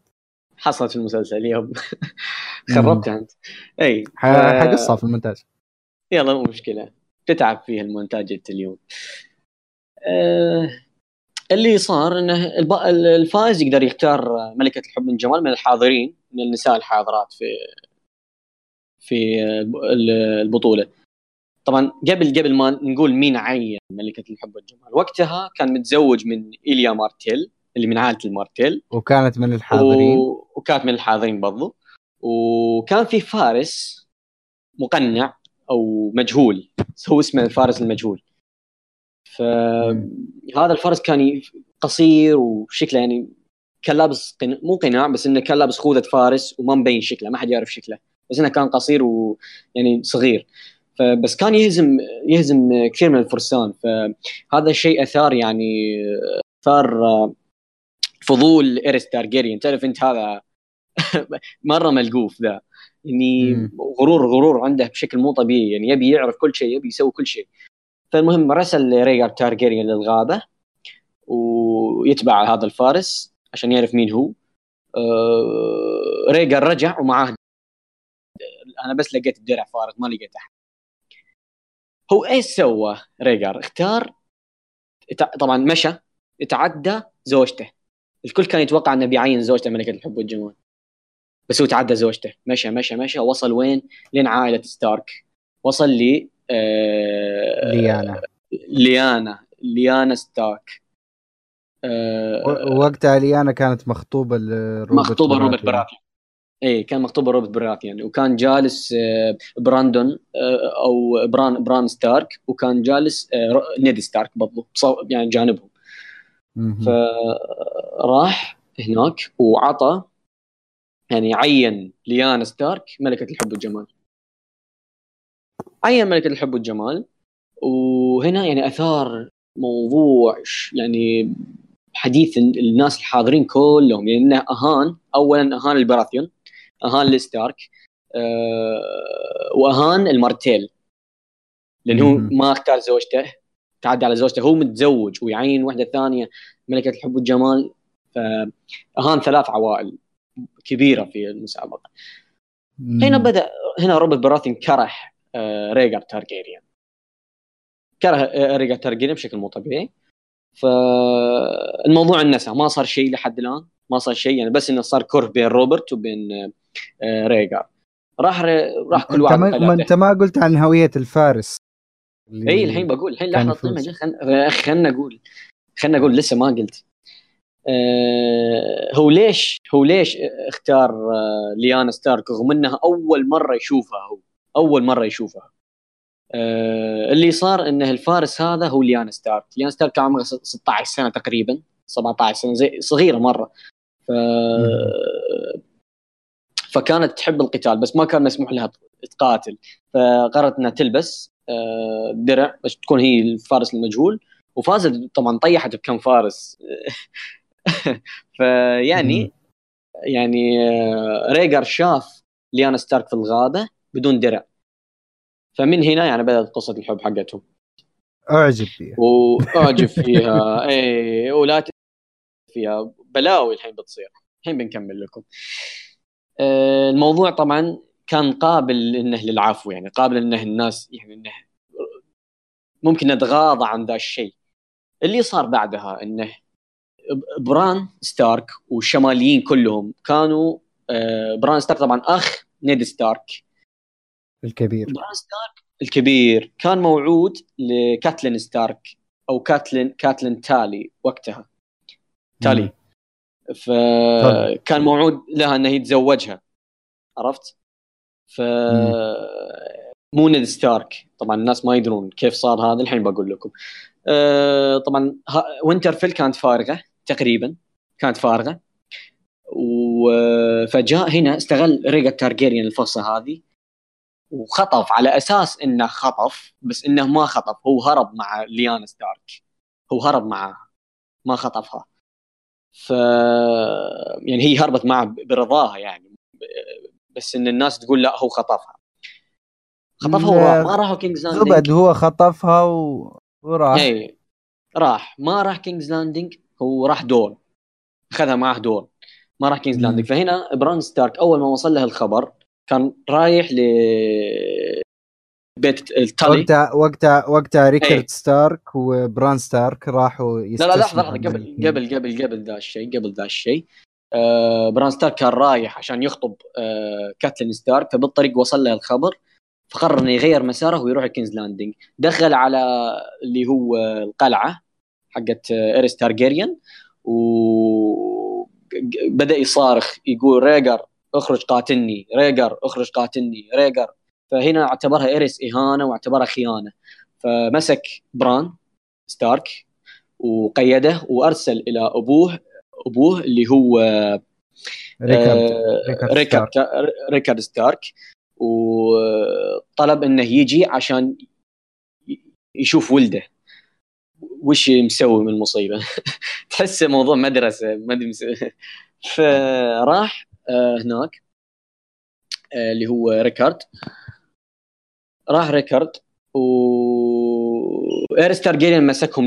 حصلت في المسلسل يوم خربتها أنت. أي حقصها في المونتاج. يلا مو مشكلة. تتعب فيه المونتاج أنت اليوم. آه اللي صار إنه الفائز يقدر يختار ملكة الحب من جمال من الحاضرين من النساء الحاضرات في في ال- البطولة. طبعا قبل قبل ما نقول مين عين ملكة الحب والجمال وقتها كان متزوج من إيليا مارتيل اللي من عائلة المارتيل. وكانت من الحاضرين. و... وكانت من الحاضرين برضو. وكان في فارس مقنع أو مجهول هو اسمه الفارس المجهول. فهذا الفارس كان قصير وشكله يعني كان لابس قن... مو قناع بس إنه كان لابس خوذة فارس وما مبين شكله ما حد يعرف شكله. بس إنه كان قصير ويعني صغير. فبس كان يهزم يهزم كثير من الفرسان. فهذا الشيء أثار يعني أثار آه، فضول إيريس تارجيريان. تعرف أنت هذا مرة ملقوف ذا. يعني مم. غرور غرور عنده بشكل مو طبيعي. يعني يبي يعرف كل شيء يبي يسوي كل شيء. فالمهم رسل ريجر تارجيريان للغابة ويتبع هذا الفارس عشان يعرف مين هو. آه، ريجر رجع ومعاه أنا بس لقيت الدرع فارغ ما لقيت أحد. هو إيش سوى ريجر؟ اختار طبعا مشى يتعدى زوجته. الكل كان يتوقع إنه بيعين زوجته ملكة الحب والجمال بس هو تعدى زوجته. مشى مشى مشى وصل وين؟ لين عائلة ستارك. وصل ل آه، ليانا. ليانا. ليانا ستارك. آه، وقتها ليانا كانت مخطوبة لروبرت مخطوبة روبرت براثيان. اي كان مخطوبه روبرت براثيان وكان جالس آه، براندون آه، أو بران بران ستارك وكان جالس آه، نيد ستارك برضو يعني جانبهم. فراح هناك وعطى يعني عين ليانا ستارك ملكة الحب والجمال. عين ملكة الحب والجمال. وهنا يعني أثار موضوع يعني حديث ال- الناس الحاضرين كلهم. لأنه أهان أولا أهان البراثيون. أهان الستارك أه وأهان المارتيل. لأنه هو. ما اختار زوجته تعدى على زوجته. هو متزوج ويعين واحدة ثانية ملكة الحب والجمال. فأهان ثلاث عوائل كبيرة في المسابقة. مم. هنا بدأ هنا روبرت براثيان كره آه، ريجر تارجيريان. كره آه، ريجر تارجيريان بشكل مو طبيعي. فالموضوع انسى ما صار شيء لحد الآن. ما صار شيء يعني بس إنه صار كره بين روبرت وبين آه، ريجر. راح راح كل أنت واحد ما, ما. أنت ما قلت عن هوية الفارس. اي الحين بقول الحين لحظة. طيب خلنا خلنا أقول خلنا أقول لسه ما قلت. آه، هو ليش هو ليش اختار آه، ليانا ستارك رغم انها أول مرة يشوفها هو أول مرة يشوفها. اللي صار انه الفارس هذا هو ليانا ستارك. ليانا ستارك كان عمرها 16 سنة تقريبا 17 سنة زي صغيرة مرة. ف فكانت تحب القتال بس ما كان مسموح لها تقاتل. فقررت إنها تلبس آه، درع بس تكون هي الفارس المجهول. وفازت طبعا طيحت بكم فارس. فيعني يعني آه، ريجر شاف ليانا ستارك في الغابة بدون درع. فمن هنا يعني بدأت قصة الحب حقتهم. أعجب فيها. واعجب فيها. اي ولا ت- فيها بلاوي الحين بتصير. الحين بنكمل لكم. آه، الموضوع طبعا كان قابل إنه للعفو يعني قابل إنه الناس يعني إنه ممكن نتغاضى عن ذا الشيء. اللي صار بعدها إنه بران ستارك والشماليين كلهم كانوا آه، بران ستارك طبعا أخ نيد ستارك. الكبير. بران ستارك الكبير كان موعود لكاتلين ستارك أو كاتلين كاتلين تالي وقتها. تالي. فكان موعود لها إنه يتزوجها. عرفت؟ ف مو نيد ستارك. طبعا الناس ما يدرون كيف صار هذا الحين بقول لكم. أه طبعا وينترفيل كانت فارغة تقريبا كانت فارغة. وفجأة هنا استغل ريجر تارجيريان الفرصة هذه وخطف على أساس إنه خطف بس إنه ما خطف هو هرب مع ليانا ستارك. هو هرب معها ما خطفها. ف يعني هي هربت معه برضاها يعني. بس إن الناس تقول لا هو خطفها. خطفها وراح. ما راحوا كينجز لاندنج زبدة هو خطفها و... وراح. اي راح. ما راح كينجز لاندنج هو راح دور أخذها معه دور ما راح كينجز. لاندنج فهنا بران ستارك أول ما وصل له الخبر كان رايح ل بيت التالي وقتها وقتها وقتها ريكارد إيه. ستارك وبران ستارك راحوا لا لا لحظة لحظة قبل. قبل قبل قبل ذا الشيء قبل ذا الشيء آه بران ستارك كان رايح عشان يخطب آه كاتلين ستارك فبالطريق وصل له الخبر فقرر إنه يغير مساره ويروح الكينجز لاندنج دخل على اللي هو القلعة حقت آه، إيريس تارجيريان وبدا يصارخ يقول ريجر اخرج قاتلني ريجر اخرج قاتلني ريجر فهنا اعتبرها إيريس إهانة واعتبرها خيانة. فمسك بران ستارك وقيده وأرسل إلى أبوه أبوه اللي هو ريكارد آه، ريكارد ريكارد ريكارد ستارك. وطلب إنه يجي عشان يشوف ولده. وش مسوي من المصيبه تحس موضوع مدرسة ما أدري فراح آه، هناك آه، اللي هو ريكارد. راح ريكارد و ايرس تارجيريان مسكهم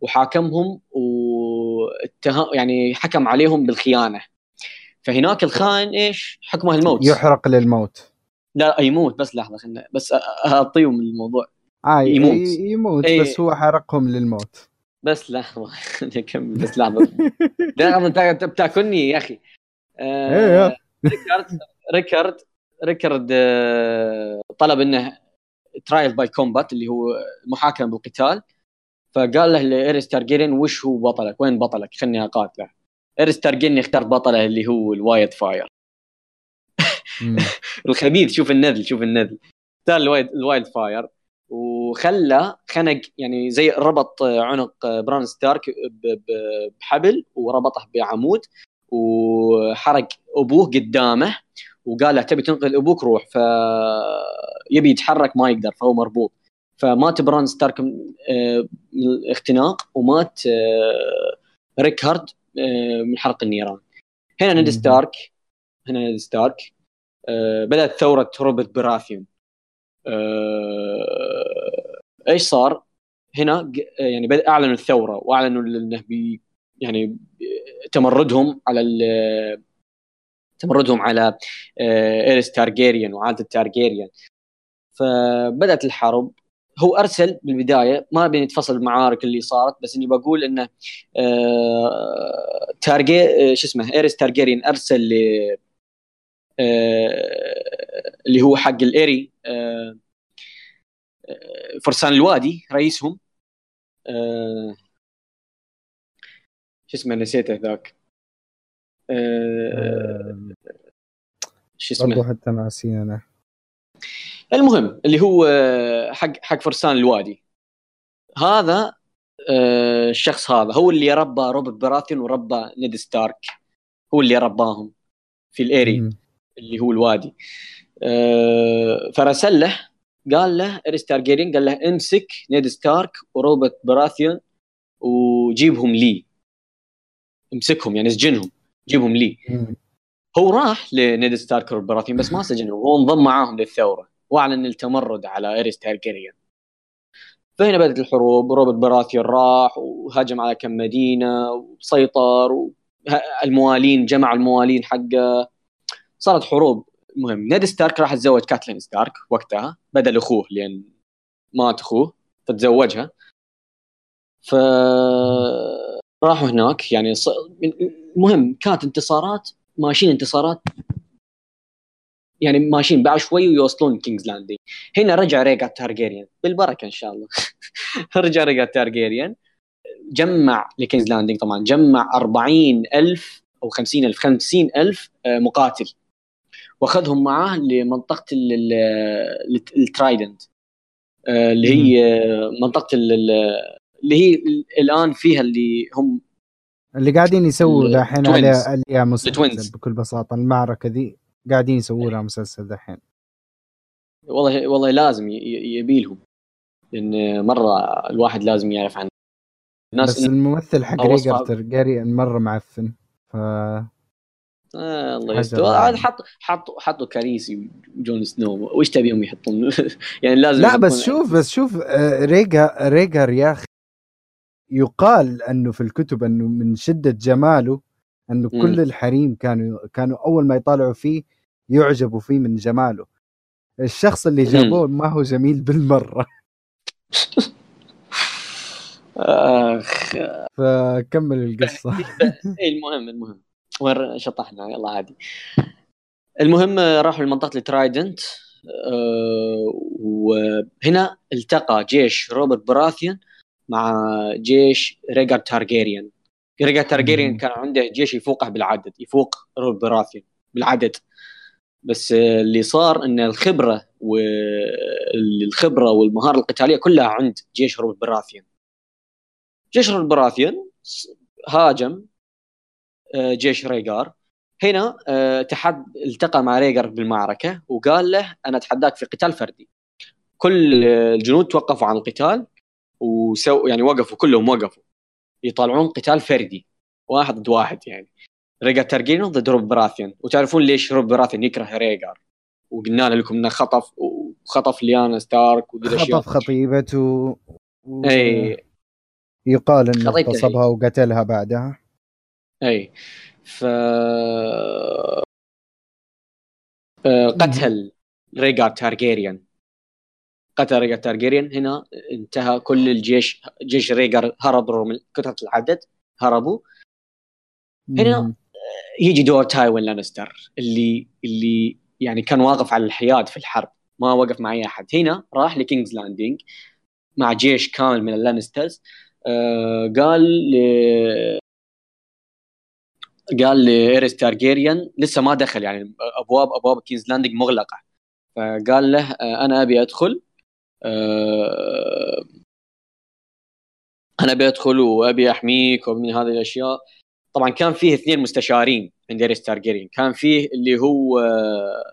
وحاكمهم واتهم يعني حكم عليهم بالخيانة فهناك الخائن إيش؟ حكمه الموت يحرق للموت لا يموت بس لحظة خلنا بس اعطيهم الموضوع آه يموت. يموت إيه. بس هو حرقهم للموت بس لحظة خليني اكمل بس لحظة لحظة بتاكلني يا أخي إيه. آه ريكارد ريكارد ريكارد آه، طلب إنه trial by combat اللي هو محاكمة بالقتال. فقال له لايريس تارجيريان وش هو بطلك؟ وين بطلك؟ خلني أقاتله. ايريس تارجيريان اختار بطله اللي هو ال wildfire. الخبيث شوف النذل شوف النذل. اختار ال wild ال wildfire وخلى خنق يعني زي ربط عنق بران ستارك بحبل وربطه بعمود وحرق أبوه قدامه. وقال له تبي تنقذ أبوك روح فيبي يتحرك ما يقدر فهو مربوط فمات بران ستارك من آه، الاختناق ومات آه، ريكهارد آه، من حرق النيران هنا نيد. ستارك هنا نيد ستارك بدأت ثورة روبرت براثيون إيش صار؟ هنا يعني أعلنوا الثورة وأعلنوا انه يعني تمردهم على ال- تمردهم على آه، إيريس تارجيريان وعائله تارجيريان. فبدأت الحرب. هو أرسل بالبداية ما بين نتفصل المعارك اللي صارت بس إني بقول إنه آه، تارجي آه، شو اسمه إيريس تارجيريان أرسل ل اللي هو حق الإيري فرسان الوادي رئيسهم. شو اسمه نسيته ذاك. شو اسمه؟ برضو حتى ناسي أنا المهم اللي هو آه، حق حق فرسان الوادي. هذا آه، الشخص هذا هو اللي ربى روبرت براثيون وربى نيد ستارك. هو اللي رباهم في الايري. اللي هو الوادي. آه، فرسل له قال له إريس تارجيريان قال له امسك نيد ستارك وروبرت براثيون وجيبهم لي. امسكهم يعني اسجنهم. جيبهم لي. هو راح لنيد ستارك وبراثيون بس ما سجنهم هو انضم معاهم للثورة وأعلن التمرد على إيريس تارجيريان فهنا بدأت الحروب روبرت براثيون راح وهجم على كم مدينة وسيطر. الموالين جمع الموالين حقه صارت حروب المهم نيد ستارك راح تزوج كاتلين ستارك وقتها بدل أخوه لأن مات أخوه فتزوجها ف راحوا هناك يعني ص... المهم كانت انتصارات ماشيين انتصارات. يعني ماشيين بعد شوي ويوصلون كينجز لاندنج هنا رجع ريجار تارجيريان بالبركة إن شاء الله. رجع ريجار تارجيريان جمع لكينجز لاندنج طبعا جمع 40 ألف أو 50 ألف 50 ألف آه، مقاتل. وأخذهم معاه لمنطقة ال- ال- الترايدنت آه، اللي هي منطقة اللي هي ال- الآن فيها اللي هم اللي قاعدين يسووا دحين. عليها عليها. مسلسل بكل بساطة المعركة ذي قاعدين يسووا لها مسلسل دحين والله والله لازم ي- ي- يبيلهم لأن مرة الواحد لازم يعرف عن الناس بس الممثل حق أو ريجر أصحاب- ترجاريان مرة معفن ف آه الله يستر. عاد حطوا حطوا حطوا كاليسي وجون سنو وش تبيهم يحطون يعني لازم لا بس شوف بس شوف آه، ريجر ريجر يا أخي يقال أنه في الكتب أنه من شدة جماله أنه مم. كل الحريم كانوا كانوا أول ما يطالعوا فيه يعجبوا فيه من جماله. الشخص اللي. جابوه ما هو جميل بالمرة. أخ. فكمل القصة. إيه المهم المهم. وين شطحنا. يلا عادي المهم راحوا لمنطقة الترايدنت آه، وهنا التقى جيش روبرت براثيان مع جيش ريجار تارجيريان ريجار تارجيريان. كان عنده جيش يفوقه بالعدد يفوق روبرت براثيان بالعدد. بس اللي صار إن الخبرة والخبره والمهارة القتالية كلها عند جيش روبرت براثيان جيش روبرت براثيان هاجم آه، جيش ريجار هنا آه، تحد التقى مع ريجر بالمعركة وقال له أنا أتحداك في قتال فردي. كل الجنود توقفوا عن القتال وسو يعني وقفوا كلهم وقفوا. يطالعون قتال فردي. واحد ضد واحد يعني. ريجر تارجيريان ضد روب براثيان. وتعرفون ليش روب براثيان يكره ريجر وقلنا لكم إنه خطف وخطف ليانا ستارك خطف خطيبته و... إي. يقال إنه اغتصبها وقتلها بعدها. إي. ف آه، قتل ريجار تارجيريان. قتل ريجر تارجيريان هنا انتهى كل الجيش جيش ريجر هرب رغم كثرة العدد هربوا. هنا مم. يجي دور تايوين لانستر اللي اللي يعني كان واقف على الحياد في الحرب ما وقف مع أي أحد. هنا راح لكينجز لاندينج مع جيش كامل من اللانسترز. آه قال ل... قال لإيريس تارجيريان لسه ما دخل يعني أبواب أبواب كينجز لاندينج مغلقة. فقال له آه أنا أبي أدخل. أنا ابي ادخل وأبي أحميك ومن هذه الأشياء. طبعا كان فيه اثنين مستشارين عند ايريس تارجيريان كان فيه اللي هو آه،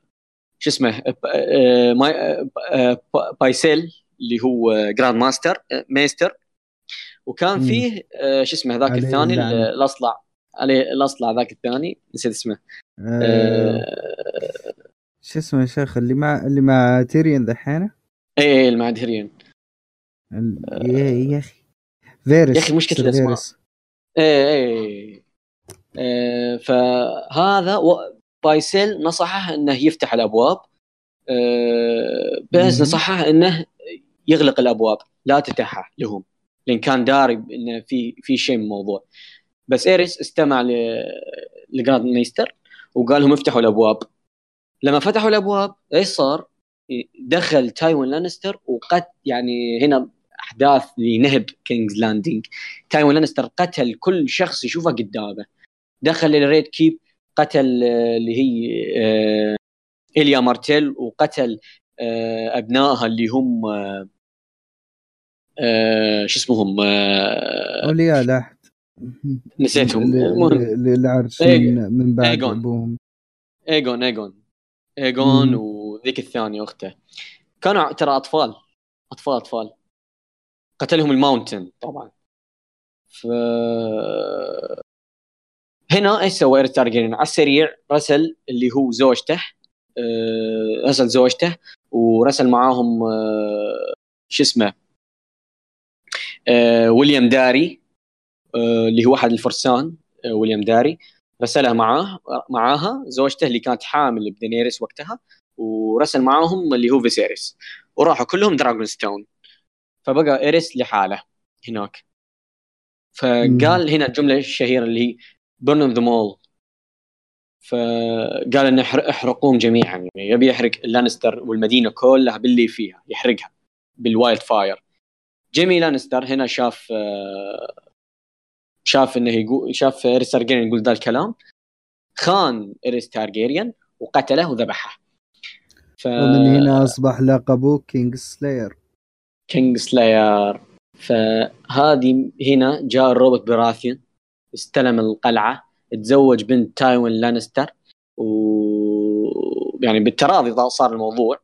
شو اسمه آه، آه، آه، آه، بايسيل اللي هو Grand Master آه، Maester. وكان. فيه آه، شو اسمه ذاك الثاني الأصلع. عليه الأصلع ذاك الثاني نسيت اسمه. آه، آه، شو اسمه يا شيخ اللي مع اللي مع تيريون ذحين اي اي المعدهريين ال- يا يا أخي فيرس يا سير الأسماء. فيرس. إيه إيه آه، فهذا و- بايسيل نصحه إنه يفتح الأبواب آه، بس مهم. نصحه إنه يغلق الأبواب لا تفتحها لهم لأن كان داري إنه في في شيء من الموضوع بس إيريس استمع ل ل Grand Maester وقال لهم افتحوا الأبواب لما فتحوا الأبواب إيش صار؟ دخل تايوين لانستر وقد يعني هنا أحداث لنهب كينجز لاندينج تايوين لانستر قتل كل شخص يشوفه قدامه دخل ال Red Keep قتل آه، اللي هي آه، إليا مارتيل وقتل آه، أبنائها اللي هم آه، آه، شو اسمهم آه، أولياء لا احد نسيتهم للعرش. من, من بعد. أبوهم إيجون إيجون إيجون مم. وذيك الثانية أخته. كانوا ترى أطفال أطفال أطفال. قتلهم ال Mountain طبعا. ف هنا إيش سوى ايريس تارجيريان؟ على السريع رسل اللي هو زوجته آه، رسل زوجته ورسل معاهم آه، شو اسمه آه، ويليام داري اللي هو أحد الفرسان ويليام داري. رسلها معاه معاها زوجته اللي كانت حامل بدينيريس وقتها. ورسل معاهم اللي هو فيسيريس وراحوا كلهم Dragonstone. فبقى إيريس لحاله هناك. فقال هنا الجملة الشهيرة اللي هي burn them all فقال إنه احر- احرقوهم جميعا. يعني يبي يحرق لانستر والمدينة كلها باللي فيها يحرقها بال wildfire. جيمي لانستر هنا شاف شاف إنه يقول شاف إيريس تارجيريان يقول ذا الكلام. خان إيريس تارجيريان وقتله وذبحه. ف ومن هنا أصبح لقبه كينج سلاير Kingslayer فهذه هنا جاء روبرت براثيون استلم القلعة تزوج بنت تايوين لانستر و يعني بالتراضي صار الموضوع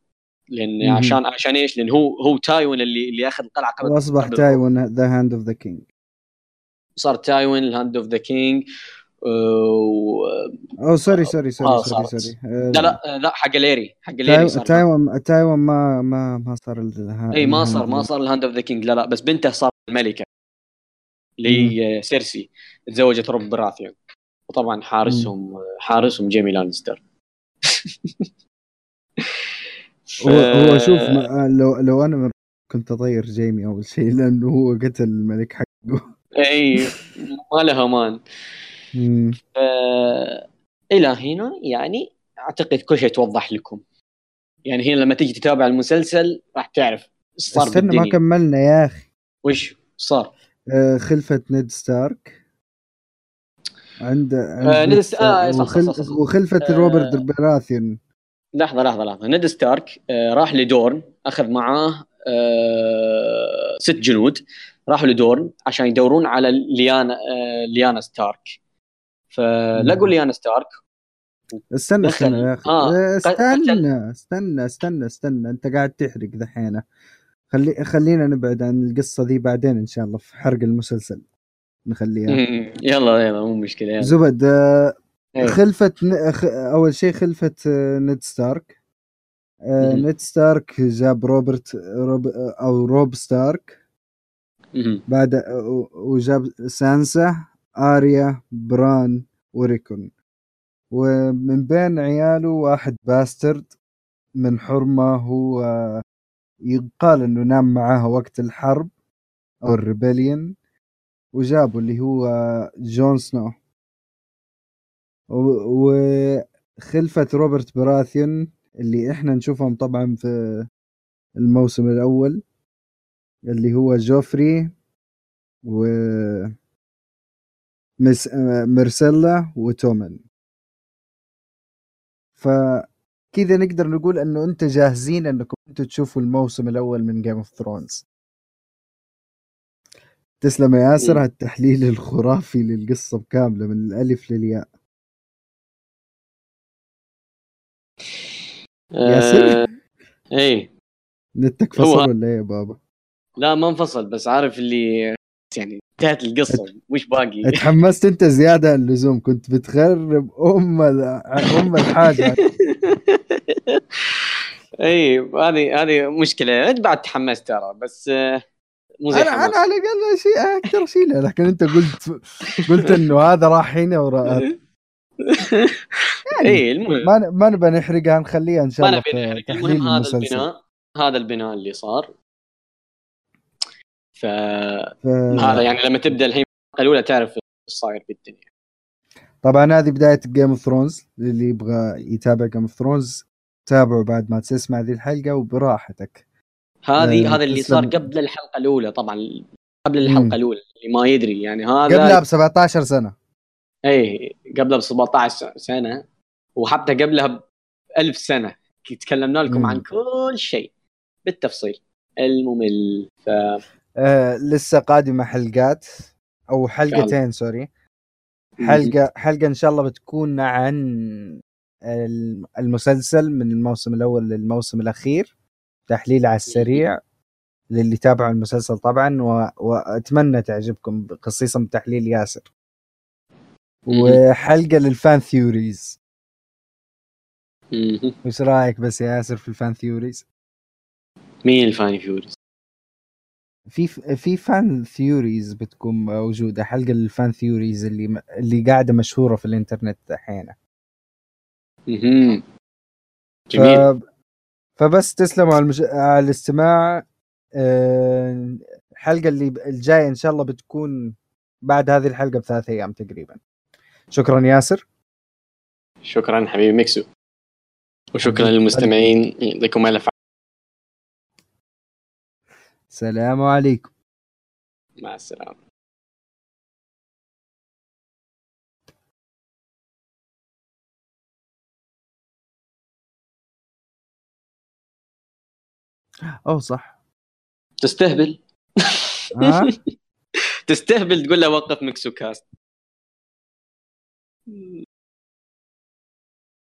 لأن مهم. عشان عشان إيش؟ لأن هو هو تايوين اللي اللي أخذ القلعة قبل وأصبح تايوين the hand of the king صار تايوين ال hand of the king أو سوري سوري سوري آه، سوري. سوري. آه، لا لا لا حق ليري حق ليري تاي- صار تايوان تايوان ما ما ما صار إي ما صار ما صار الهاند اوف ذا كينج لا لا بس بنته صارت الملكه اللي هي سيرسي. تزوجت روب براثيون. وطبعا حارسهم حارسهم جيمي لانستر. ف- هو شوف لو لو أنا كنت أطير جيمي أول شيء لأنه هو قتل الملك حقه. إي ما لها مان مم. ف... إلى هنا يعني أعتقد كل شيء توضح لكم. يعني هنا لما تيجي تتابع المسلسل راح تعرف إيش صار استنى ما بالدنيا كملنا يا أخي. وش صار؟ آه، خلفة نيد ستارك. عند, عند آه، نيد ست- آه، وخل... صح، صح، صح. وخلفة آه، روبرت براثيون لحظة لحظة لحظة. نيد ستارك آه، راح لدورن أخذ معاه آه، ست جنود. راحوا لدورن عشان يدورون على ليانا آه، ليانا ستارك. فلقوا مم. ليانا ستارك استنى. استنى يا أخي آه، قتل- استنى استنى استنى استنى أنت قاعد تحرق ذحين خلي خلينا نبعد عن القصة ذي بعدين إن شاء الله في حرق المسلسل نخليها. يلا يلا مو مشكلة يلا زبد آه، إيه. خلفة ن- خ- أول شيء خلفة آه، نيد ستارك آه،. نيد ستارك جاب روبرت روب أو روب ستارك. بعد وجاب سانسا آريا بران وريكون. ومن بين عياله واحد bastard من حرمة هو يقال إنه نام معاها وقت الحرب أو ال rebellion وجابوا اللي هو جون سنو. وخلفة روبرت براثيون اللي إحنا نشوفهم طبعا في الموسم الأول اللي هو جوفري و مس... مرسيلا وتومن. فكذا نقدر نقول إنه أنت جاهزين إنكم أنتم تشوفوا الموسم الأول من Game of Thrones تسلم يا ياسر على التحليل الخرافي للقصة كاملة من الألف للياء. ياسر آه، إيه. نتك فصل ولا إيه يا بابا؟ لا ما انفصل بس عارف اللي يعني انتهت القصة وش باقي؟ اتحمست انت زيادة عن اللزوم كنت بتخرب أم أم الحاجة. إي هذه هذه مشكلة. أنت بعد تحمست ترى بس آه، مو زي أنا أنا على الأقل شيء أكثر شيء لكن أنت قلت قلت إنه هذا راح هنا ورا. يعني إي المهم. ما ما نبغى نحرقها نخليها إن شاء الله ما نبي نحرق. المهم هذا البناء هذا البناء اللي صار. ف... ف... هذا يعني لما تبدأ الحين الأولى تعرف إيش صاير بالدنيا. طبعا هذه بداية Game of Thrones اللي يبغى يتابع Game of Thrones تابعوا بعد ما تسمع ذي الحلقة وبراحتك. هذه آه هذا اللي صار قبل الحلقة الأولى طبعا قبل الحلقة مم. الأولى اللي ما يدري يعني هذا قبلها ب 17 سنة. اي قبلها ب 17 سنة وحتى قبلها ب 1000 سنة تكلمنا لكم مم. عن كل شيء. بالتفصيل. الممل. ف آه لسه قادمة حلقات أو حلقتين سوري. حلقة حلقة إن شاء الله بتكون عن المسلسل من الموسم الأول للموسم الأخير تحليل على السريع للي تابعوا المسلسل طبعا و... وأتمنى تعجبكم خصيصا بتحليل ياسر. وحلقة لل fan theories. وش رأيك بس يا ياسر في ال fan theories؟ مين ال fan theories؟ في في fan theories بتكون موجودة. حلقه لل fan theories اللي اللي قاعدة مشهورة في الإنترنت أحيانا جميل ف... فبس تسلموا على, المش... على الاستماع. آه، الحلقة اللي الجاية إن شاء الله بتكون بعد هذه الحلقة بثلاث أيام تقريبا. شكرا ياسر. شكرا حبيبي ميكسو. وشكرا للمستمعين. يعطيكم ألف السلام عليكم. مع السلامة. أوه صح. تستهبل؟ تستهبل تقول له وقف مكسو كاست